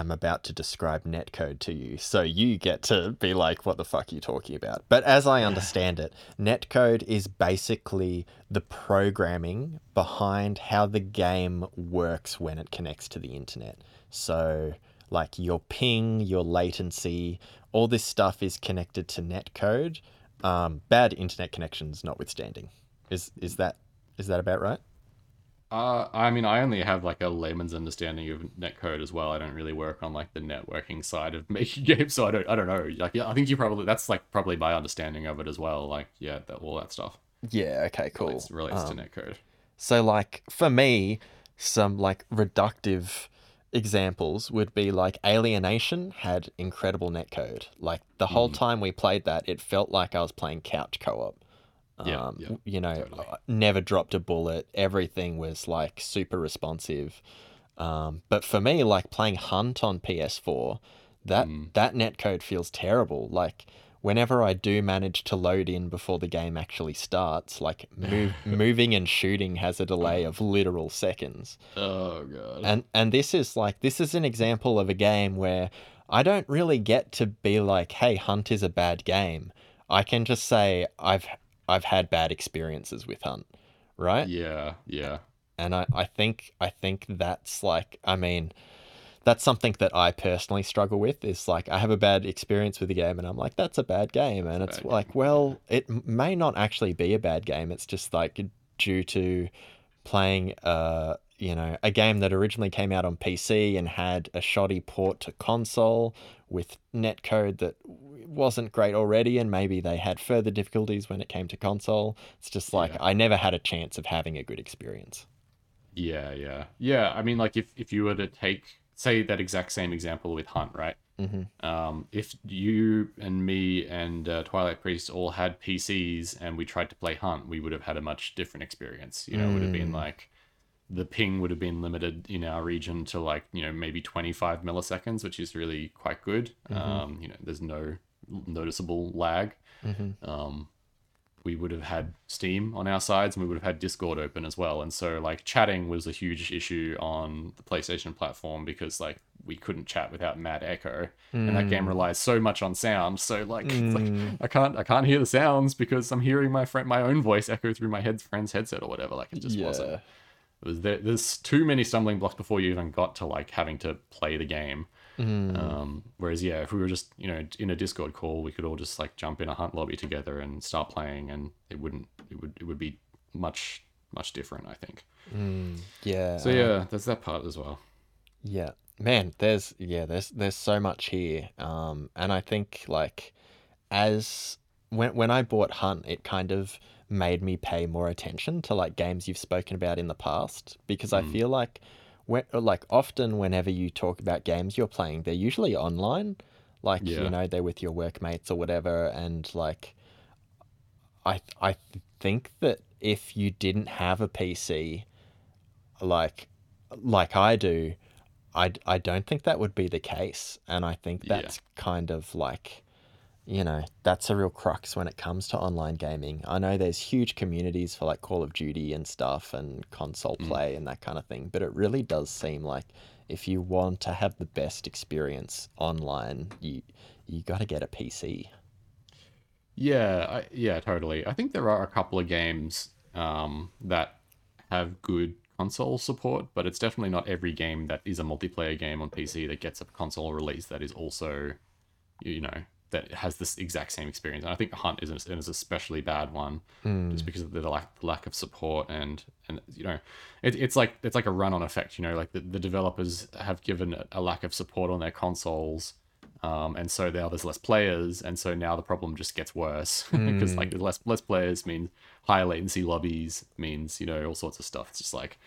Speaker 1: am about to describe netcode to you. So you get to be like, what the fuck are you talking about? But as I understand it, netcode is basically the programming behind how the game works when it connects to the internet. So like your ping, your latency, all this stuff is connected to netcode. Um, bad internet connections notwithstanding. Is is that is that about right?
Speaker 2: Uh, I mean, I only have like a layman's understanding of netcode as well. I don't really work on like the networking side of making games, so I don't, I don't know. Like, yeah, I think you probably that's like probably my understanding of it as well. Like, yeah, that, all that stuff
Speaker 1: Yeah, okay, cool.
Speaker 2: relates, relates
Speaker 1: Um,
Speaker 2: to netcode.
Speaker 1: So, like, for me, some like reductive examples would be like Alienation had incredible netcode. Like, the whole
Speaker 2: Mm.
Speaker 1: time we played that, it felt like I was playing couch co op.
Speaker 2: Yeah,
Speaker 1: Um,
Speaker 2: yeah,
Speaker 1: you know,
Speaker 2: totally.
Speaker 1: Never dropped a bullet. Everything was like super responsive. Um, but for me, like playing Hunt on PS4, that
Speaker 2: Mm.
Speaker 1: that netcode feels terrible. Like whenever I do manage to load in before the game actually starts, like move, moving and shooting has a delay of literal seconds.
Speaker 2: Oh god.
Speaker 1: And and this is like this is an example of a game where I don't really get to be like, "Hey, Hunt is a bad game." I can just say I've I've had bad experiences with Hunt, right?
Speaker 2: yeah, yeah,
Speaker 1: And I I think I think that's like I mean that's something that I personally struggle with is like I have a bad experience with the game and I'm like that's a bad game. And it's
Speaker 2: Bad
Speaker 1: like
Speaker 2: game,
Speaker 1: well it may not actually be a bad game. It's just like due to playing uh you know a game that originally came out on PC and had a shoddy port to console with netcode that wasn't great already and maybe they had further difficulties when it came to console it's just like
Speaker 2: Yeah.
Speaker 1: I never had a chance of having a good experience
Speaker 2: yeah, yeah, yeah. I mean, like if if you were to take say that exact same example with Hunt, right?
Speaker 1: Mm-hmm.
Speaker 2: Um, if you and me and uh, Twilight Priest all had PCs and we tried to play Hunt, we would have had a much different experience. You know, it would have been
Speaker 1: Mm.
Speaker 2: like the ping would have been limited in our region to like you know maybe 25 milliseconds, which is really quite good.
Speaker 1: Mm-hmm.
Speaker 2: Um, you know, there's no noticeable lag.
Speaker 1: Mm-hmm.
Speaker 2: Um, we would have had Steam on our sides and we would have had Discord open as well. And so like chatting was a huge issue on the PlayStation platform because like we couldn't chat without mad echo. And that game relies so much on sound. So like, it's like
Speaker 1: Mm.
Speaker 2: I can't I can't hear the sounds because I'm hearing my friend my own voice echo through my head friend's headset or whatever. Like it just wasn't.
Speaker 1: Yeah.
Speaker 2: It was there, there's too many stumbling blocks before you even got to like having to play the game.
Speaker 1: Mm.
Speaker 2: Um, whereas yeah, if we were just you know in a Discord call, we could all just like jump in a hunt lobby together and start playing, and it wouldn't it would it would be much much different, I think.
Speaker 1: Mm. Yeah.
Speaker 2: So
Speaker 1: um,
Speaker 2: yeah, there's that part as well.
Speaker 1: Yeah. Man, there's yeah, there's there's so much here. Um and I think like as when when I bought Hunt, it kind of made me pay more attention to like games you've spoken about in the past because I
Speaker 2: Mm.
Speaker 1: feel like when like often whenever you talk about games you're playing, they're usually online. Like,
Speaker 2: Yeah.
Speaker 1: you know, they're with your workmates or whatever and like I I think that if you didn't have a PC like like I do, I, I don't think that would be the case. And I think
Speaker 2: Yeah.
Speaker 1: that's kind of like, you know, that's a real crux when it comes to online gaming. I know there's huge communities for like Call of Duty and stuff and console
Speaker 2: Mm.
Speaker 1: play and that kind of thing, but it really does seem like if you want to have the best experience online, you you got to get a PC.
Speaker 2: Yeah, I, yeah, totally. I think there are a couple of games um, that have good console support, but it's definitely not every game that is a multiplayer game on PC that gets a console release that is also, you know, that has this exact same experience. And I think Hunt is an, is especially bad one, just because of the lack, lack of support and and you know, it, it's like it's like a run-on effect. You know, like the, the developers have given a, a lack of support on their consoles. Um, and so now there's less players, and so now the problem just gets worse because like less less players means higher latency lobbies means you know all sorts of stuff. It's just like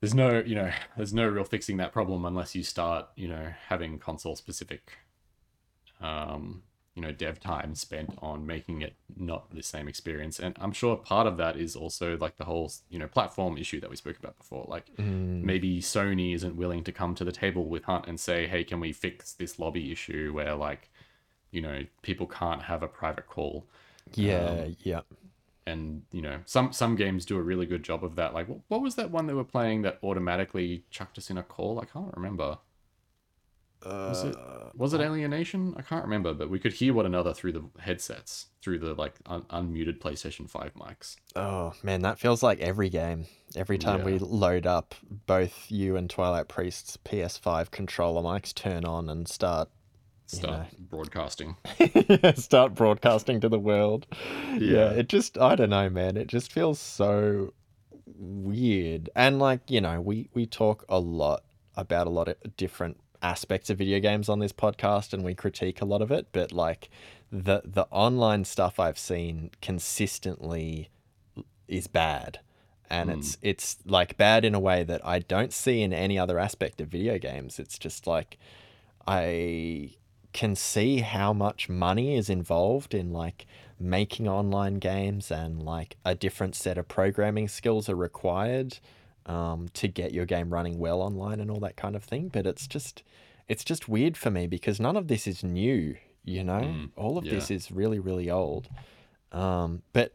Speaker 2: there's no you know there's no real fixing that problem unless you start you know having console specific um, you know dev time spent on making it not the same experience. And I'm sure part of that is also like the whole you know platform issue that we spoke about before. Like maybe Sony isn't willing to come to the table with Hunt and say, hey, can we fix this lobby issue where like you know people can't have a private call
Speaker 1: Yeah, yeah.
Speaker 2: and you know some some games do a really good job of that like what, what was that one they were playing that automatically chucked us in a call i can't remember was it uh, was it alienation i can't remember but we could hear one another through the headsets through the like un- unmuted playstation 5 mics
Speaker 1: Oh man, that feels like every game. Every time we load up, both you and Twilight Priest's PS5 controller mics turn on and start
Speaker 2: start broadcasting
Speaker 1: start broadcasting to the world. Yeah.
Speaker 2: Yeah.
Speaker 1: it just I don't know, man. It just feels so weird. And like, you know, we we talk a lot about a lot of different aspects of video games on this podcast and we critique a lot of it, but like the the online stuff I've seen consistently is bad. And hmm. it's it's like bad in a way that I don't see in any other aspect of video games. It's just like I can see how much money is involved in like making online games and like a different set of programming skills are required um, to get your game running well online and all that kind of thing. But it's just it's just weird for me because none of this is new, you know? all of this is really, really old. Um, but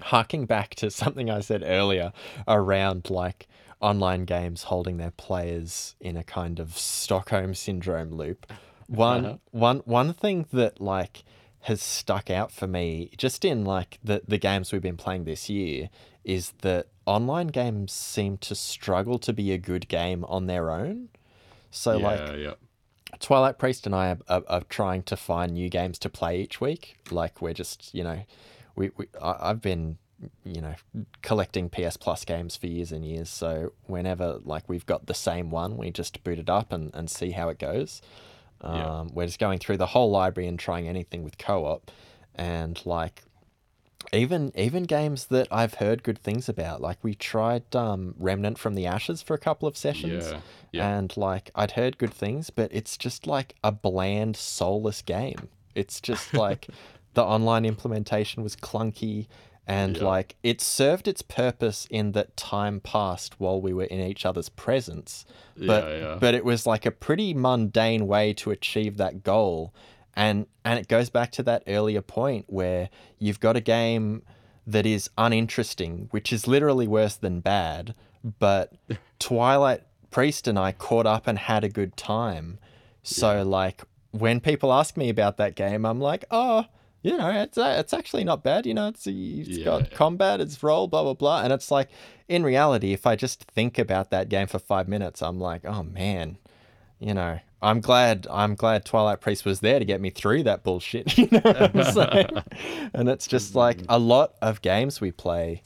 Speaker 1: harking back to something I said earlier around like online games holding their players in a kind of Stockholm syndrome loop. One
Speaker 2: Uh-huh.
Speaker 1: one one thing that like has stuck out for me just in like the the games we've been playing this year is that online games seem to struggle to be a good game on their own. So
Speaker 2: yeah
Speaker 1: like
Speaker 2: yeah
Speaker 1: Twilight Priest and I are, are, are trying to find new games to play each week. Like we're just, you know, we, we I, I've been, you know, collecting PS Plus games for years and years. So whenever like we've got the same one, we just boot it up and, and see how it goes. Um,
Speaker 2: Yeah.
Speaker 1: We're just going through the whole library and trying anything with co-op, and like Even even games that I've heard good things about, like we tried um, Remnant from the Ashes for a couple of sessions,
Speaker 2: Yeah. Yeah.
Speaker 1: and like I'd heard good things, but it's just like a bland, soulless game. It's just like the online implementation was clunky, and
Speaker 2: Yeah.
Speaker 1: like it served its purpose in that time passed while we were in each other's presence, but but it was like a pretty mundane way to achieve that goal and and it goes back to that earlier point where you've got a game that is uninteresting which is literally worse than bad but twilight priest and i caught up and had a good time. So like when people ask me about that game i'm like oh you know it's uh, it's actually not bad you know it's it's
Speaker 2: Yeah,
Speaker 1: got
Speaker 2: yeah.
Speaker 1: combat it's roll blah blah blah. And it's like in reality if i just think about that game for 5 minutes i'm like oh man you know, I'm glad I'm glad Twilight Priest was there to get me through that bullshit. You know what I'm saying? and it's just mm-hmm. like a lot of games we play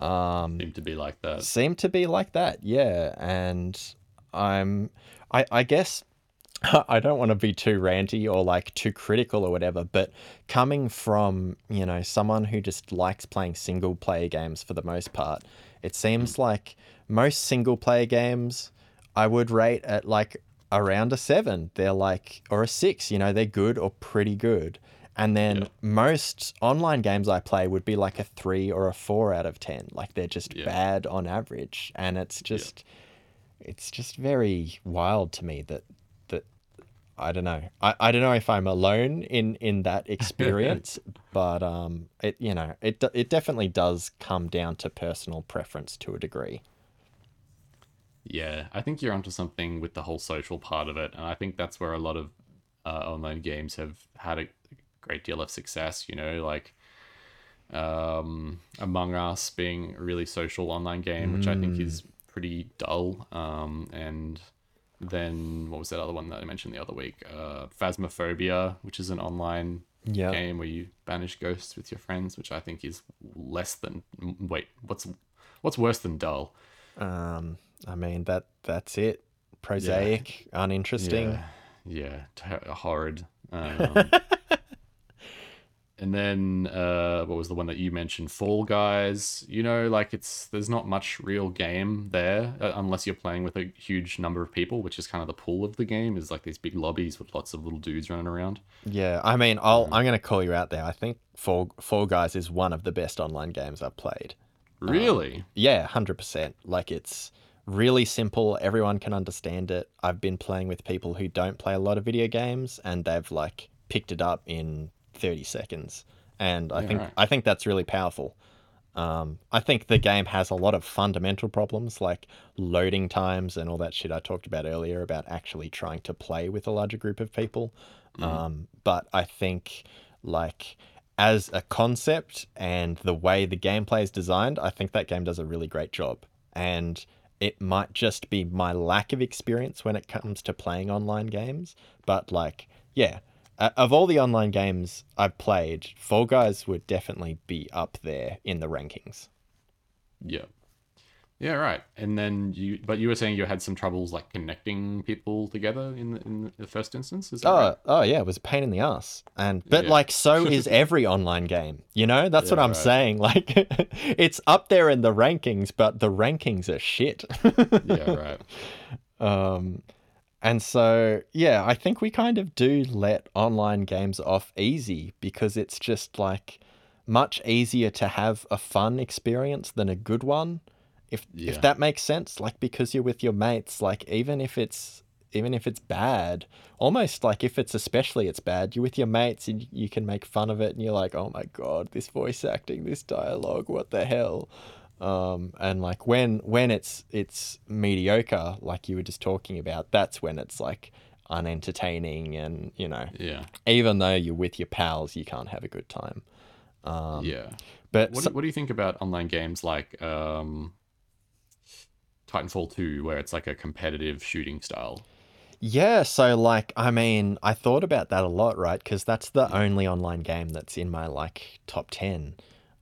Speaker 1: um,
Speaker 2: Seem to be like that.
Speaker 1: seem to be like that, yeah. And I'm I I guess I don't want to be too ranty or like too critical or whatever, but coming from, you know, someone who just likes playing single player games for the most part, it seems mm. like most single player games I would rate at like around a seven. They're like, or a six, you know, they're good or pretty good. And then
Speaker 2: Yeah.
Speaker 1: most online games I play would be like a three or a four out of 10. Like they're just
Speaker 2: Yeah.
Speaker 1: bad on average. And it's just, it's just very wild to me that, that I don't know. I, I don't know if I'm alone in, in that experience, but um, it, you know, it, it definitely does come down to personal preference to a degree.
Speaker 2: Yeah, I think you're onto something with the whole social part of it, and I think that's where a lot of uh, online games have had a great deal of success. You know, like um, Among Us being a really social online game, which I think is pretty dull. Um, and then what was that other one that I mentioned the other week? Uh, Phasmophobia, which is an online
Speaker 1: Yeah.
Speaker 2: game where you banish ghosts with your friends, which I think is less than. Wait, what's what's worse than dull?
Speaker 1: Um, I mean that that's it. Prosaic, uninteresting.
Speaker 2: Yeah, yeah, horrid. Um, and then uh, what was the one that you mentioned? Fall Guys. You know, like it's there's not much real game there uh, unless you're playing with a huge number of people, which is kind of the pool of the game. Is like these big lobbies with lots of little dudes running around.
Speaker 1: Yeah, I mean, I'll I'm gonna call you out there. I think Fall Fall Guys is one of the best online games I've played.
Speaker 2: Really?
Speaker 1: Yeah, hundred percent. Like it's really simple. Everyone can understand it. I've been playing with people who don't play a lot of video games, and they've like picked it up in thirty seconds. And I
Speaker 2: Yeah,
Speaker 1: think
Speaker 2: right.
Speaker 1: I think that's really powerful. Um, I think the game has a lot of fundamental problems like loading times and all that shit I talked about earlier about actually trying to play with a larger group of people. Um, but I think like as a concept and the way the gameplay is designed, I think that game does a really great job. And it might just be my lack of experience when it comes to playing online games, but like, yeah, of all the online games I've played, Fall Guys would definitely be up there in the rankings.
Speaker 2: Yeah. Yeah, right. And then you, but you were saying you had some troubles like connecting people together in the, in the first instance. Is that
Speaker 1: Oh,
Speaker 2: right?
Speaker 1: oh yeah, it was a pain in the ass. And but
Speaker 2: Yeah.
Speaker 1: like so is every online game. You know, that's what I'm
Speaker 2: right.
Speaker 1: saying. Like it's up there in the rankings, but the rankings are shit.
Speaker 2: Yeah, right.
Speaker 1: Um, and so, yeah, I think we kind of do let online games off easy because it's just like much easier to have a fun experience than a good one. If
Speaker 2: Yeah.
Speaker 1: if that makes sense, like because you're with your mates, like even if it's even if it's bad, almost like if it's especially it's bad, you're with your mates and you can make fun of it and you're like, "Oh my god, this voice acting, this dialogue, what the hell?" um, and like when when it's it's mediocre like you were just talking about that's when it's like unentertaining and you know
Speaker 2: Yeah.
Speaker 1: even though you're with your pals you can't have a good time um,
Speaker 2: yeah.
Speaker 1: but
Speaker 2: What,
Speaker 1: so-
Speaker 2: do, what do you think about online games like um, Titanfall 2, where it's like a competitive shooting style?
Speaker 1: yeah so like i mean i thought about that a lot right because that's the only online game that's in my like top 10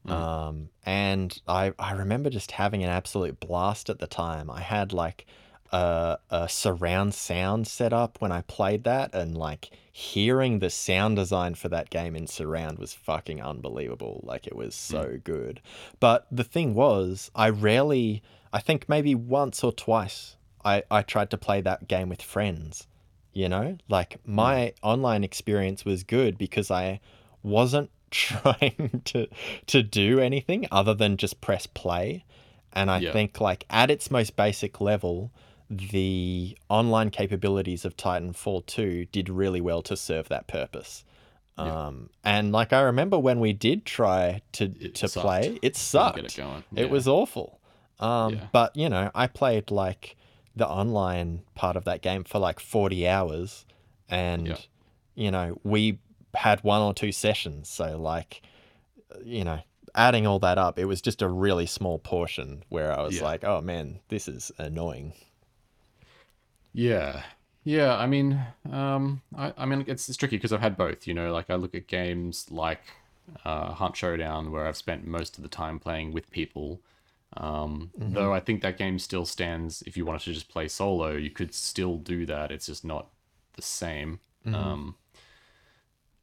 Speaker 1: um and i i remember just having an absolute blast at the time i had like a, a surround sound setup when I played that, and like hearing the sound design for that game in surround was fucking unbelievable. Like it was so good. But the thing was, I rarely, I think maybe once or twice, I, I tried to play that game with friends. You know, like my online experience was good because I wasn't trying to to do anything other than just press play. And I
Speaker 2: Yeah.
Speaker 1: think like at its most basic level, the online capabilities of Titanfall 2 did really well to serve that purpose.
Speaker 2: Yeah.
Speaker 1: Um, and like I remember when we did try to
Speaker 2: It
Speaker 1: to
Speaker 2: sucked.
Speaker 1: play, it sucked.
Speaker 2: it going.
Speaker 1: It was awful. Um,
Speaker 2: Yeah.
Speaker 1: but you know, I played like the online part of that game for like 40 hours and
Speaker 2: Yeah.
Speaker 1: you know, we had one or two sessions, so like you know, adding all that up, it was just a really small portion where I was
Speaker 2: Yeah.
Speaker 1: like, "Oh man, this is annoying."
Speaker 2: Yeah. Yeah, I mean, um, I, I mean, it's, it's tricky because I've had both, you know, like I look at games like uh, Hunt Showdown where I've spent most of the time playing with people. Um, Though I think that game still stands, if you wanted to just play solo, you could still do that. It's just not the same. Um,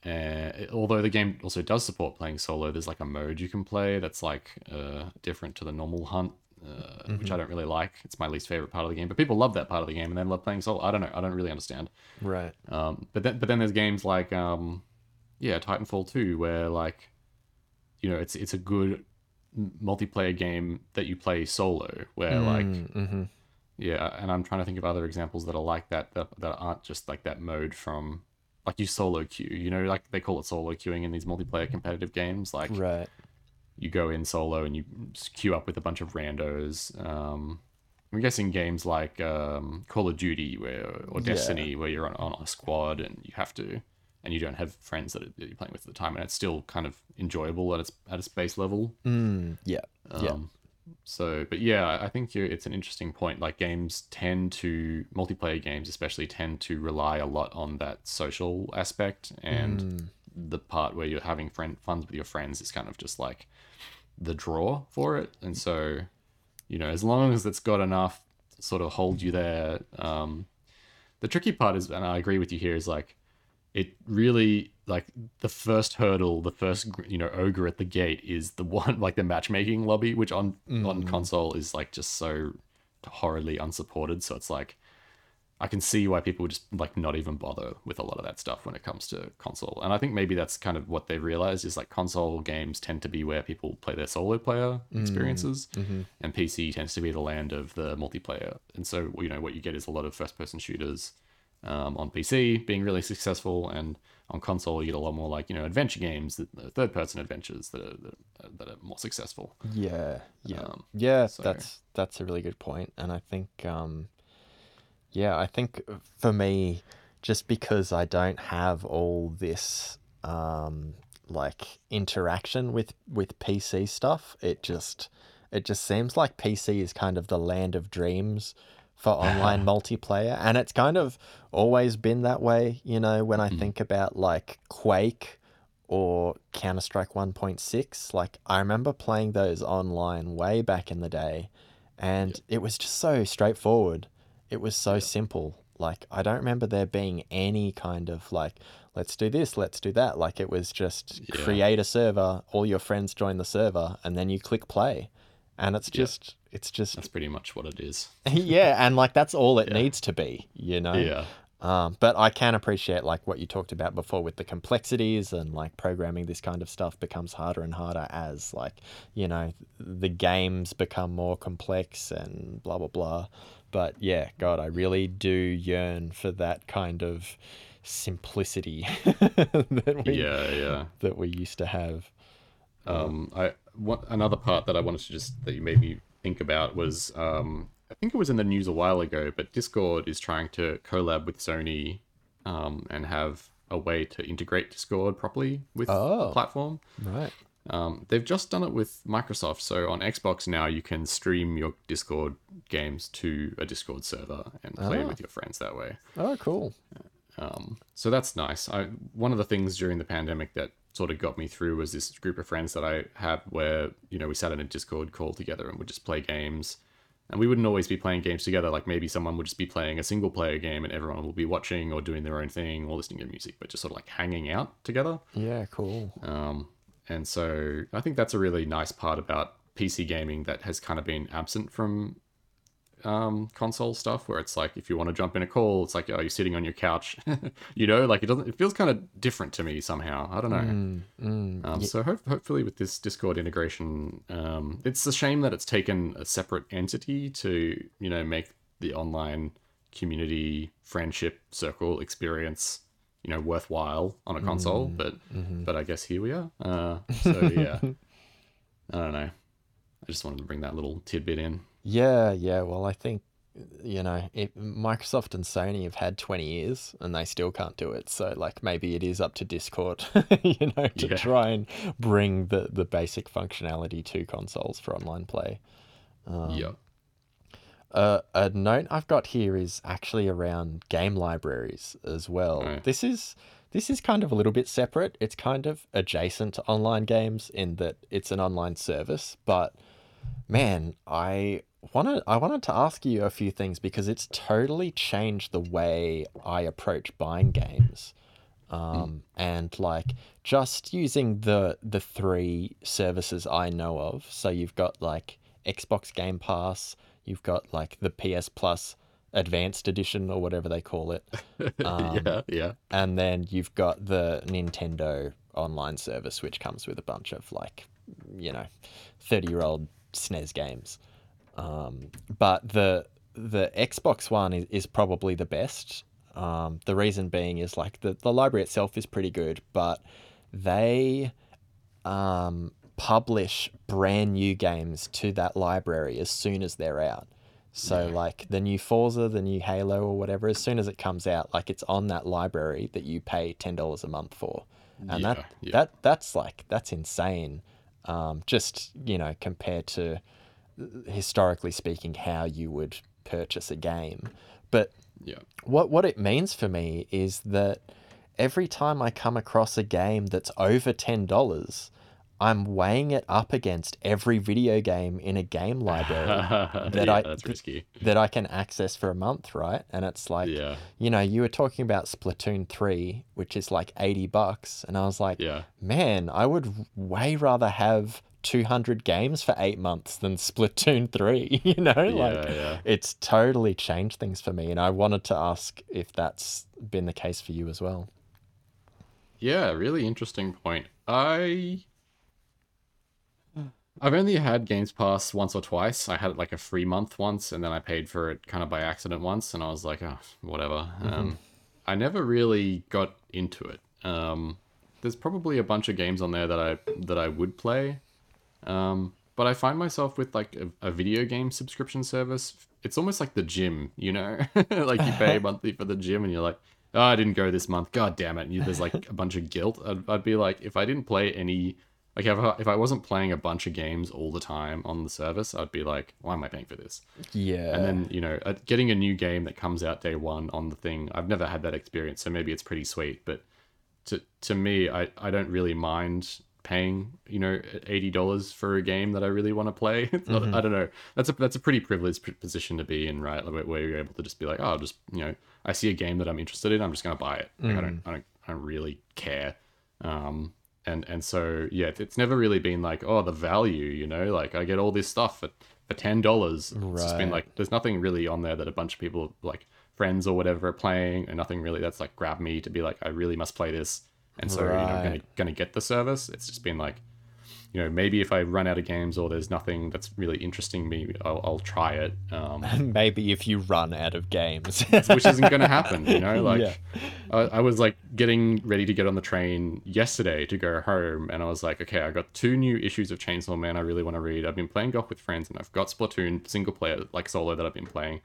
Speaker 2: uh, although the game also does support playing solo, there's like a mode you can play that's like uh, different to the normal hunt, uh, which I don't really like. It's my least favorite part of the game, but people love that part of the game and then love playing solo. I don't know. I don't really understand.
Speaker 1: Right.
Speaker 2: Um, but then, but then there's games like, um, yeah, Titanfall 2, where like, you know, it's it's a good multiplayer game that you play solo, where like,
Speaker 1: Mm-hmm.
Speaker 2: yeah, and I'm trying to think of other examples that are like that that, that aren't just like that mode from like you solo queue. You know, like they call it solo queuing in these multiplayer competitive games. Like
Speaker 1: Right.
Speaker 2: you go in solo and you queue up with a bunch of randos. Um, I'm guessing games like um, Call of Duty where or
Speaker 1: Yeah.
Speaker 2: Destiny where you're on, on a squad and you have to, and you don't have friends that, you're playing with at the time, and it's still kind of enjoyable at its at its base level.
Speaker 1: Mm, yeah. Yeah.
Speaker 2: Um, So, but yeah, I- think it's an interesting point. Like games tend to multiplayer games, especially, tend to rely a lot on that social aspect, and
Speaker 1: Mm.
Speaker 2: the part where you're having friend fun with your friends is kind of just like the draw for it. And so, you know, as long as it's got enough sort of hold you there, um, the tricky part is, and I agree with you here, is like it really like the first hurdle, the first you know ogre at the gate is the one like the matchmaking lobby, which on on mm. console is like just so horridly unsupported. So it's like I can see why people would just like not even bother with a lot of that stuff when it comes to console. And I think maybe that's kind of what they've realized is like console games tend to be where people play their solo player mm. experiences, mm-hmm. and PC tends to be the land of the multiplayer. And so you know what you get is a lot of first person shooters um, on PC being really successful, and on console you get a lot more like you know adventure games, the third person adventures that are, that are, that are more successful.
Speaker 1: Yeah, yeah,
Speaker 2: Um,
Speaker 1: yeah.
Speaker 2: so-
Speaker 1: That's that's a really good point, and I think, um, yeah, I think for me, just because I don't have all this um, like interaction with with PC stuff, it just it just seems like PC is kind of the land of dreams for online multiplayer, and it's kind of always been that way. You know, when I mm. think about like Quake or Counter Strike 1.6. Like, I remember playing those online way back in the day, and it was just so straightforward. It was so simple. Like, I don't remember there being any kind of like, let's do this, let's do that. Like, it was just
Speaker 2: Yeah.
Speaker 1: create a server, all your friends join the server, and then you click play. And it's
Speaker 2: Yeah.
Speaker 1: just, it's just,
Speaker 2: That's pretty much what it is.
Speaker 1: yeah. And like, that's all it
Speaker 2: Yeah.
Speaker 1: needs to be, you know?
Speaker 2: Yeah.
Speaker 1: Um, but I can appreciate like what you talked about before with the complexities and like programming this kind of stuff becomes harder and harder as like you know the games become more complex and blah blah blah. But yeah, God, I really do yearn for that kind of simplicity that we
Speaker 2: Yeah, yeah.
Speaker 1: that we used to have.
Speaker 2: Um, I one, another part that I wanted to just that you made me think about was um, I think it was in the news a while ago, but Discord is trying to collab with Sony um, and have a way to integrate Discord properly with
Speaker 1: Oh.
Speaker 2: the platform.
Speaker 1: Right.
Speaker 2: Um, they've just done it with Microsoft. So on Xbox now, you can stream your Discord games to a Discord server and play
Speaker 1: Ah.
Speaker 2: with your friends that way.
Speaker 1: Oh, cool.
Speaker 2: Um, so that's nice. I one of the things during the pandemic that sort of got me through was this group of friends that I had where you know we sat in a Discord call together and would just play games. and we wouldn't always be playing games together. Like maybe someone would just be playing a single player game and everyone will be watching or doing their own thing or listening to music, but just sort of like hanging out together.
Speaker 1: Yeah, cool.
Speaker 2: Um, and so I think that's a really nice part about PC gaming that has kind of been absent from um, console stuff, where it's like if you want to jump in a call, it's like oh you're sitting on your couch, you know, like it doesn't. It feels kind of different to me somehow. I don't know.
Speaker 1: Mm, mm,
Speaker 2: Um,
Speaker 1: ye-
Speaker 2: so ho- hopefully with this Discord integration, um, it's a shame that it's taken a separate entity to you know make the online community friendship circle experience you know worthwhile on a console. But
Speaker 1: mhm.
Speaker 2: but I guess here we are. Uh, so yeah, I don't know. I just wanted to bring that little tidbit in.
Speaker 1: Yeah, yeah. Well, I think you know, it, Microsoft and Sony have had 20 years and they still can't do it. So, like, maybe it is up to Discord, you know, to
Speaker 2: Yeah.
Speaker 1: try and bring the, the basic functionality to consoles for online play. Um,
Speaker 2: yeah.
Speaker 1: Uh, a note I've got here is actually around game libraries as well.
Speaker 2: Right.
Speaker 1: This is this is kind of a little bit separate. It's kind of adjacent to online games in that it's an online service, but man, I wanted I wanted to ask you a few things because it's totally changed the way I approach buying games. Um, and like just using the the three services I know of. So you've got like Xbox Game Pass, you've got like the PS Plus Advanced Edition or whatever they call it. Um,
Speaker 2: yeah, yeah,
Speaker 1: and then you've got the Nintendo online service, which comes with a bunch of like, you know, thirty-year-old SNES games. Um, but the the Xbox one is, is probably the best. Um, the reason being is like the, the library itself is pretty good, but they um, publish brand new games to that library as soon as they're out. So
Speaker 2: Yeah.
Speaker 1: like the new Forza, the new Halo or whatever, as soon as it comes out, like it's on that library that you pay ten dollars a month for, and
Speaker 2: yeah,
Speaker 1: that
Speaker 2: yeah.
Speaker 1: that that's like that's insane. Um, just you know compared to historically speaking how you would purchase a game, but
Speaker 2: yeah,
Speaker 1: what what it means for me is that every time I come across a game that's over ten dollars, I'm weighing it up against every video game in a game library
Speaker 2: that
Speaker 1: I-
Speaker 2: that's risky.
Speaker 1: that I can access for a month, right? And it's like,
Speaker 2: yeah,
Speaker 1: you know, you were talking about Splatoon 3, which is like 80 bucks. And I was like,
Speaker 2: yeah,
Speaker 1: man, I would way rather have 200 games for eight months than Splatoon 3, you know? like,
Speaker 2: yeah, yeah.
Speaker 1: it's totally changed things for me. And I wanted to ask if that's been the case for you as well.
Speaker 2: Yeah, really interesting point. I I've only had Games Pass once or twice. I had it like a free month once, and then I paid for it kind of by accident once, and I was like, oh, whatever. Um, I never really got into it. Um, there's probably a bunch of games on there that I that I would play, um, but I find myself with like a, a video game subscription service. It's almost like the gym, you know, like you pay monthly for the gym, and you're like, oh, I didn't go this month. God damn it! And you, there's like a bunch of guilt. I'd, I'd be like, if I didn't play any, like if I, if I wasn't playing a bunch of games all the time on the service, I'd be like, why am I paying for this?
Speaker 1: Yeah.
Speaker 2: And then you know, uh, getting a new game that comes out day one on the thing, I've never had that experience, so maybe it's pretty sweet. But to to me, I I don't really mind paying you know eighty dollars for a game that I really want to play. Not, I don't know. That's a that's a pretty privileged position to be in, right? Like, where you're able to just be like, oh, I'll just you know, I see a game that I'm interested in, I'm just gonna buy it. Like, I don't I don't I don't really care. Um, and and so yeah, it's never really been like oh the value, you know, like I get all this stuff for for ten dollars. Right. It's just been like there's nothing really on there that a bunch of people like friends or whatever are playing, and nothing really that's like grabbed me to be like I really must play this. And so you know I'm gonna gonna get the service. It's just been like you know maybe if I run out of games or there's nothing that's really interesting me, I'll, I'll try it. Um,
Speaker 1: Maybe if you run out of games.
Speaker 2: which isn't going to happen, you know? Like,
Speaker 1: Yeah.
Speaker 2: I, I was like getting ready to get on the train yesterday to go home, and I was like, okay, I got two new issues of Chainsaw Man I really want to read. I've been playing golf with friends, and I've got Splatoon single player, like solo, that I've been playing.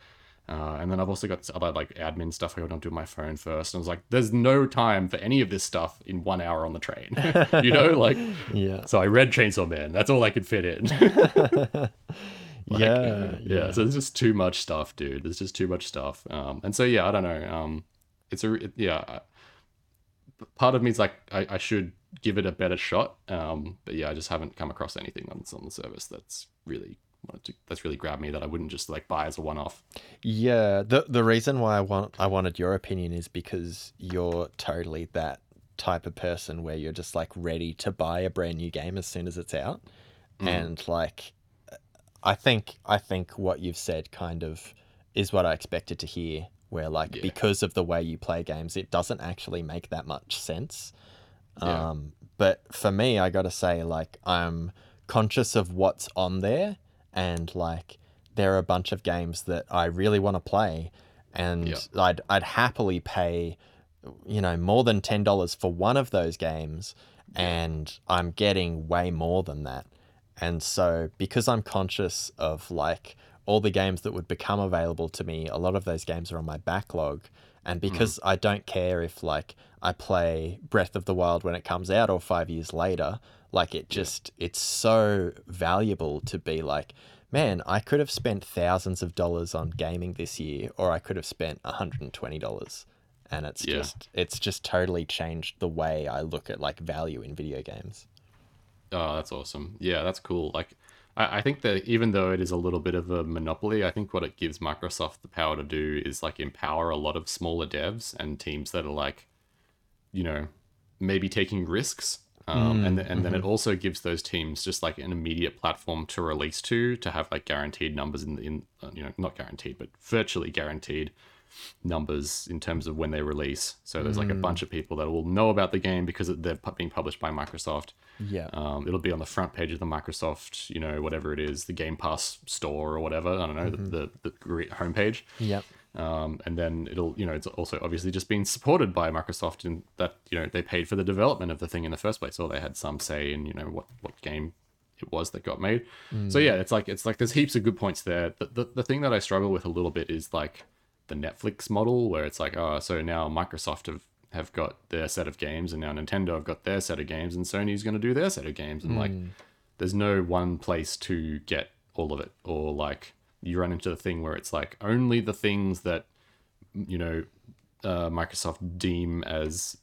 Speaker 2: Uh, and then I've also got this other like admin stuff I want to do on my phone first. And I was like, there's no time for any of this stuff in one hour on the train, you know? Like,
Speaker 1: yeah.
Speaker 2: so I read Chainsaw Man. That's all I could fit in. Like,
Speaker 1: yeah.
Speaker 2: uh, yeah. So there's just too much stuff, dude. There's just too much stuff. Um, and so yeah, I don't know. Um, it's a it- yeah. Part of me is like I, I should give it a better shot. Um, but yeah, I just haven't come across anything on on the service that's really that's really grabbed me that I wouldn't just like buy as a one-off.
Speaker 1: Yeah, the the reason why I want I wanted your opinion is because you're totally that type of person where you're just like ready to buy a brand new game as soon as it's out.
Speaker 2: Mm.
Speaker 1: And like I think I think what you've said kind of is what I expected to hear where like
Speaker 2: Yeah.
Speaker 1: because of the way you play games it doesn't actually make that much sense.
Speaker 2: Yeah.
Speaker 1: Um but for me I got to say like I'm conscious of what's on there and like there are a bunch of games that I really want to play and
Speaker 2: Yeah.
Speaker 1: I'd I'd happily pay you know more than $10 for one of those games and I'm getting way more than that. And so because I'm conscious of like all the games that would become available to me, a lot of those games are on my backlog. And hmm. because I don't care if like I play Breath of the Wild when it comes out or 5 years later, like it just it's so valuable to be like man, I could have spent thousands of dollars on gaming this year or I could have spent $120 and it's
Speaker 2: Yeah.
Speaker 1: just it's just totally changed the way I look at like value in video games.
Speaker 2: Oh, that's awesome. Yeah, that's cool. Like, I, I think that even though it is a little bit of a monopoly, I think what it gives Microsoft the power to do is like empower a lot of smaller devs and teams that are like, you know, maybe taking risks. Um, and th- and then it also gives those teams just like an immediate platform to release to to have like guaranteed numbers in in uh, you know not guaranteed but virtually guaranteed numbers in terms of when they release. So there's like a bunch of people that will know about the game because they're pu- being published by Microsoft.
Speaker 1: Yeah.
Speaker 2: Um, it'll be on the front page of the Microsoft, you know, whatever it is, the Game Pass store or whatever. I don't know, the, the, the great homepage.
Speaker 1: Yep.
Speaker 2: Um, and then it'll, you know, it's also obviously just being supported by Microsoft in that, you know, they paid for the development of the thing in the first place, or they had some say in, you know, what, what game it was that got made. So yeah, it's like, it's like there's heaps of good points there. The, the, the thing that I struggle with a little bit is like the Netflix model where it's like, oh, so now Microsoft have, have got their set of games and now Nintendo have got their set of games and Sony's going to do their set of games. And like, there's no one place to get all of it or like you run into the thing where it's like only the things that you know uh, microsoft deem as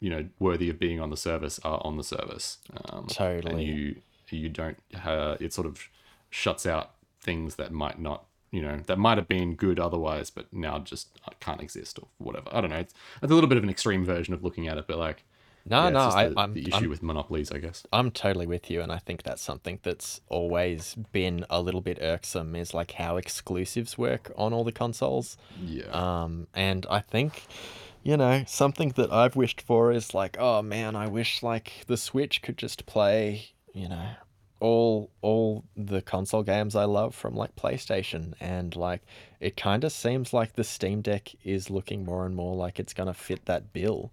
Speaker 2: you know worthy of being on the service are on the service. Um,
Speaker 1: totally.
Speaker 2: and you you don't uh, it sort of shuts out things that might not you know that might have been good otherwise but now just can't exist or whatever. I don't know. It's, it's a little bit of an extreme version of looking at it but like
Speaker 1: No,
Speaker 2: yeah,
Speaker 1: no, I,
Speaker 2: the,
Speaker 1: I'm,
Speaker 2: the issue
Speaker 1: I'm,
Speaker 2: with monopolies i guess.
Speaker 1: I'm totally with you, and I think that's something that's always been a little bit irksome is like how exclusives work on all the consoles.
Speaker 2: yeah.
Speaker 1: Um, and I think, you know, something that I've wished for is like, oh man, I wish like the Switch could just play, you know, all all the console games I love from like PlayStation, and like it kind of seems like the Steam Deck is looking more and more like it's gonna fit that bill,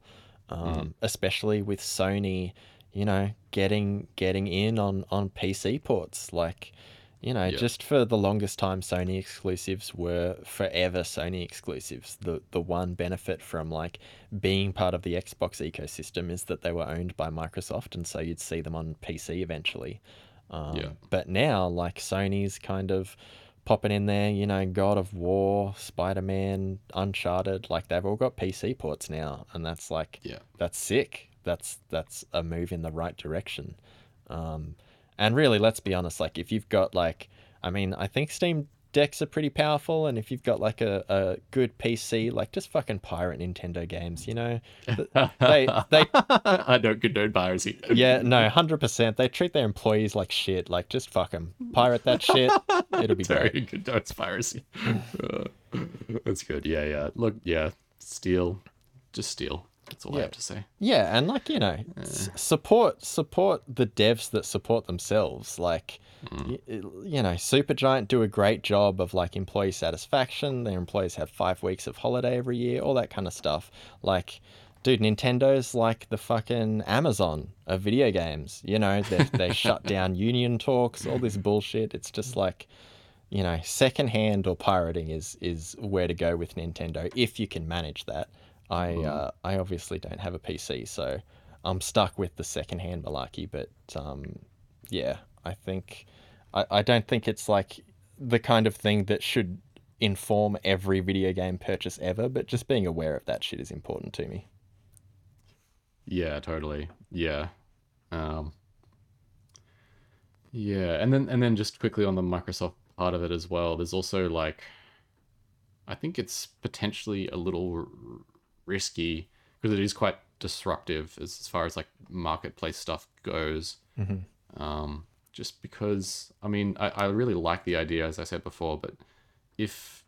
Speaker 1: um, especially with Sony, you know, getting getting in on on PC ports, like. You know, just for the longest time, Sony exclusives were forever Sony exclusives. The the one benefit from like being part of the Xbox ecosystem is that they were owned by Microsoft, and so you'd see them on PC eventually. Um,
Speaker 2: Yeah.
Speaker 1: But now, like Sony's kind of popping in there, you know, God of War, Spider Man, Uncharted, like they've all got PC ports now, and that's like
Speaker 2: yeah
Speaker 1: that's sick. That's that's a move in the right direction. Um, and really, let's be honest. Like, if you've got like, I mean, I think Steam decks are pretty powerful, and if you've got like a, a good PC, like just fucking pirate Nintendo games. You know, they they
Speaker 2: I don't condone piracy.
Speaker 1: yeah no hundred percent. They treat their employees like shit. Like just fuck them, pirate that shit. It'll be
Speaker 2: Very
Speaker 1: great.
Speaker 2: condones piracy. Uh, that's good. Yeah, yeah. Look, yeah. Steal, just steal. That's all I have to say.
Speaker 1: Yeah, and like you know, s- support support the devs that support themselves. Like, mm. y- you know, Supergiant do a great job of like employee satisfaction. Their employees have five weeks of holiday every year, all that kind of stuff. Like, dude, Nintendo's like the fucking Amazon of video games. You know, they they shut down union talks, all this bullshit. It's just like. You know, secondhand or pirating is is where to go with Nintendo if you can manage that. I uh, I obviously don't have a PC, so I'm stuck with the secondhand malarkey. But um, yeah, I think I, I don't think it's like the kind of thing that should inform every video game purchase ever. But just being aware of that shit is important to me.
Speaker 2: Yeah, totally. Yeah. Um, Yeah, and then and then just quickly on the Microsoft part of it as well. There's also like, I think it's potentially a little risky because it is quite disruptive as, as far as like marketplace stuff goes.
Speaker 1: Mm-hmm.
Speaker 2: Um, just because I mean I, I really like the idea as I said before, but if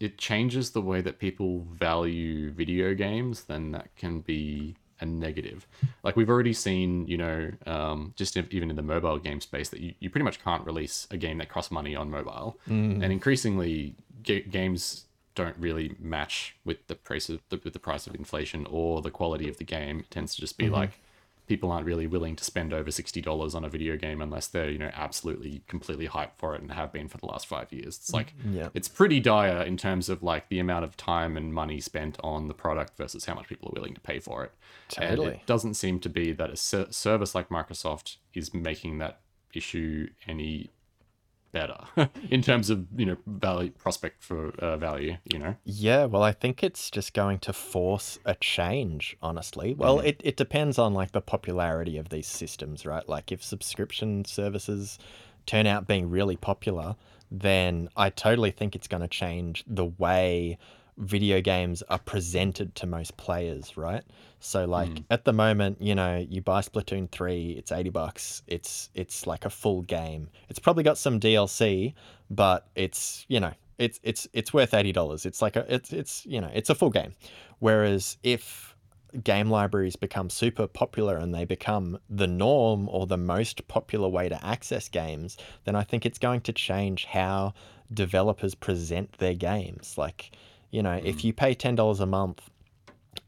Speaker 2: it changes the way that people value video games, then that can be a negative. Like we've already seen, you know, um, just if, even in the mobile game space, that you, you pretty much can't release a game that costs money on mobile,
Speaker 1: Mm.
Speaker 2: and increasingly ga- games don't really match with the price of the, with the price of inflation or the quality of the game. It tends to just be mm-hmm. like people aren't really willing to spend over sixty dollars on a video game unless they're you know absolutely completely hyped for it and have been for the last five years. It's like mm-hmm.
Speaker 1: Yeah.
Speaker 2: it's pretty dire in terms of like the amount of time and money spent on the product versus how much people are willing to pay for it. And
Speaker 1: Totally.
Speaker 2: it doesn't seem to be that a ser- service like Microsoft is making that issue any better in terms of you know value prospect for uh, value. You know.
Speaker 1: Yeah, well, I think it's just going to force a change, honestly. Well, it, it depends on like the popularity of these systems, right? Like if subscription services turn out being really popular, then I totally think it's going to change the way video games are presented to most players, right? So like hmm. at the moment, you know, you buy Splatoon 3, it's 80 bucks. It's it's like a full game. It's probably got some DLC, but it's, you know, it's it's it's worth $80. It's like a it's it's, you know, it's a full game. Whereas if game libraries become super popular and they become the norm or the most popular way to access games, then I think it's going to change how developers present their games. Like, you know, if mm. you pay $10 a month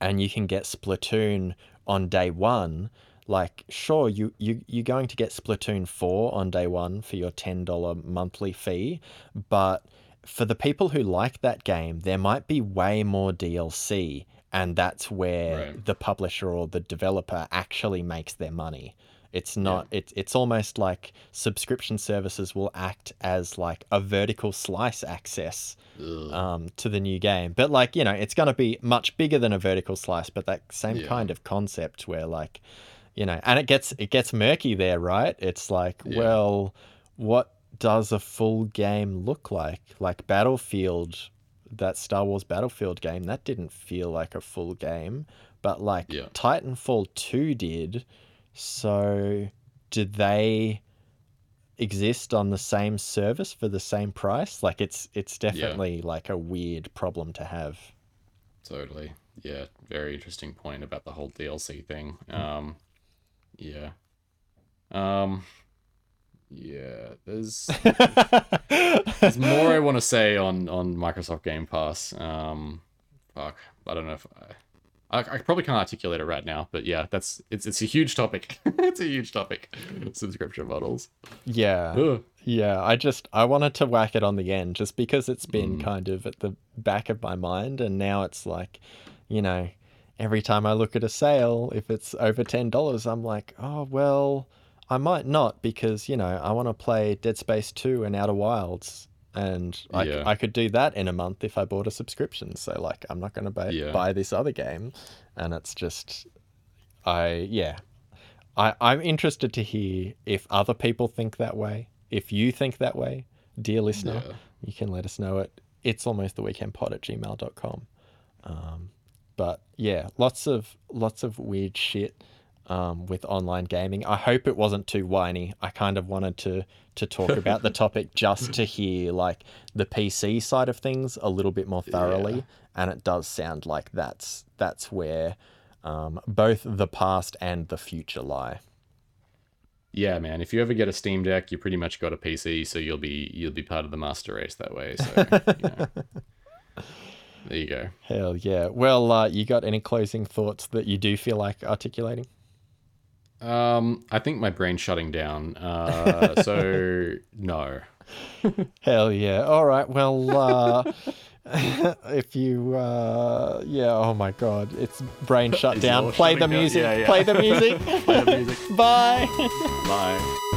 Speaker 1: and you can get Splatoon on day one, like sure you you you're going to get Splatoon 4 on day one for your $10 monthly fee, but for the people who like that game, there might be way more DLC and that's where
Speaker 2: Right.
Speaker 1: the publisher or the developer actually makes their money. It's not it's it's almost like subscription services will act as like a vertical slice access um, to the new game. But like you know, it's going to be much bigger than a vertical slice, but that same
Speaker 2: Yeah.
Speaker 1: kind of concept where like you know, and it gets it gets murky there, right? It's like,
Speaker 2: Yeah.
Speaker 1: well, what does a full game look like? Like Battlefield, that Star Wars Battlefield game, that didn't feel like a full game, but like
Speaker 2: Yeah.
Speaker 1: Titanfall 2 did. So do they exist on the same service for the same price? Like it's it's definitely like a weird problem to have.
Speaker 2: Totally. Yeah, very interesting point about the whole DLC thing. Um yeah. Um yeah, there's there's more I want to say on on Microsoft Game Pass. Um fuck, I don't know if I, I, I probably can't articulate it right now, but yeah, that's it's it's a huge topic. it's a huge topic. Subscription models.
Speaker 1: yeah.
Speaker 2: Ugh.
Speaker 1: Yeah, I just I wanted to whack it on the end just because it's been
Speaker 2: Mm.
Speaker 1: kind of at the back of my mind and now it's like, you know, every time I look at a sale, if it's over ten dollars, I'm like, oh well, I might not because you know I want to play Dead Space Two and Outer Wilds, and I,
Speaker 2: Yeah.
Speaker 1: I could do that in a month if I bought a subscription. So like, I'm not going to buy
Speaker 2: Yeah.
Speaker 1: buy this other game, and it's just, I yeah, I I'm interested to hear if other people think that way. If you think that way, dear listener,
Speaker 2: Yeah.
Speaker 1: you can let us know at it's almost the weekend pod at gmail.com. Um, but yeah, lots of lots of weird shit um, with online gaming. I hope it wasn't too whiny. I kind of wanted to to talk about the topic just to hear like the PC side of things a little bit more thoroughly,
Speaker 2: Yeah.
Speaker 1: and it does sound like that's that's where um, both the past and the future lie.
Speaker 2: Yeah, man. If you ever get a Steam Deck, you pretty much got a PC, so you'll be you'll be part of the master race that way. So you know. there you go.
Speaker 1: Hell yeah. Well, uh, you got any closing thoughts that you do feel like articulating?
Speaker 2: Um, I think my brain's shutting down. Uh, so no.
Speaker 1: Hell yeah. All right. Well, uh, if you, uh, yeah, oh my God, it's brain shut
Speaker 2: Is
Speaker 1: down. Play the
Speaker 2: down?
Speaker 1: music.
Speaker 2: Yeah, yeah.
Speaker 1: Play the music.
Speaker 2: Play the music.
Speaker 1: Bye.
Speaker 2: Bye.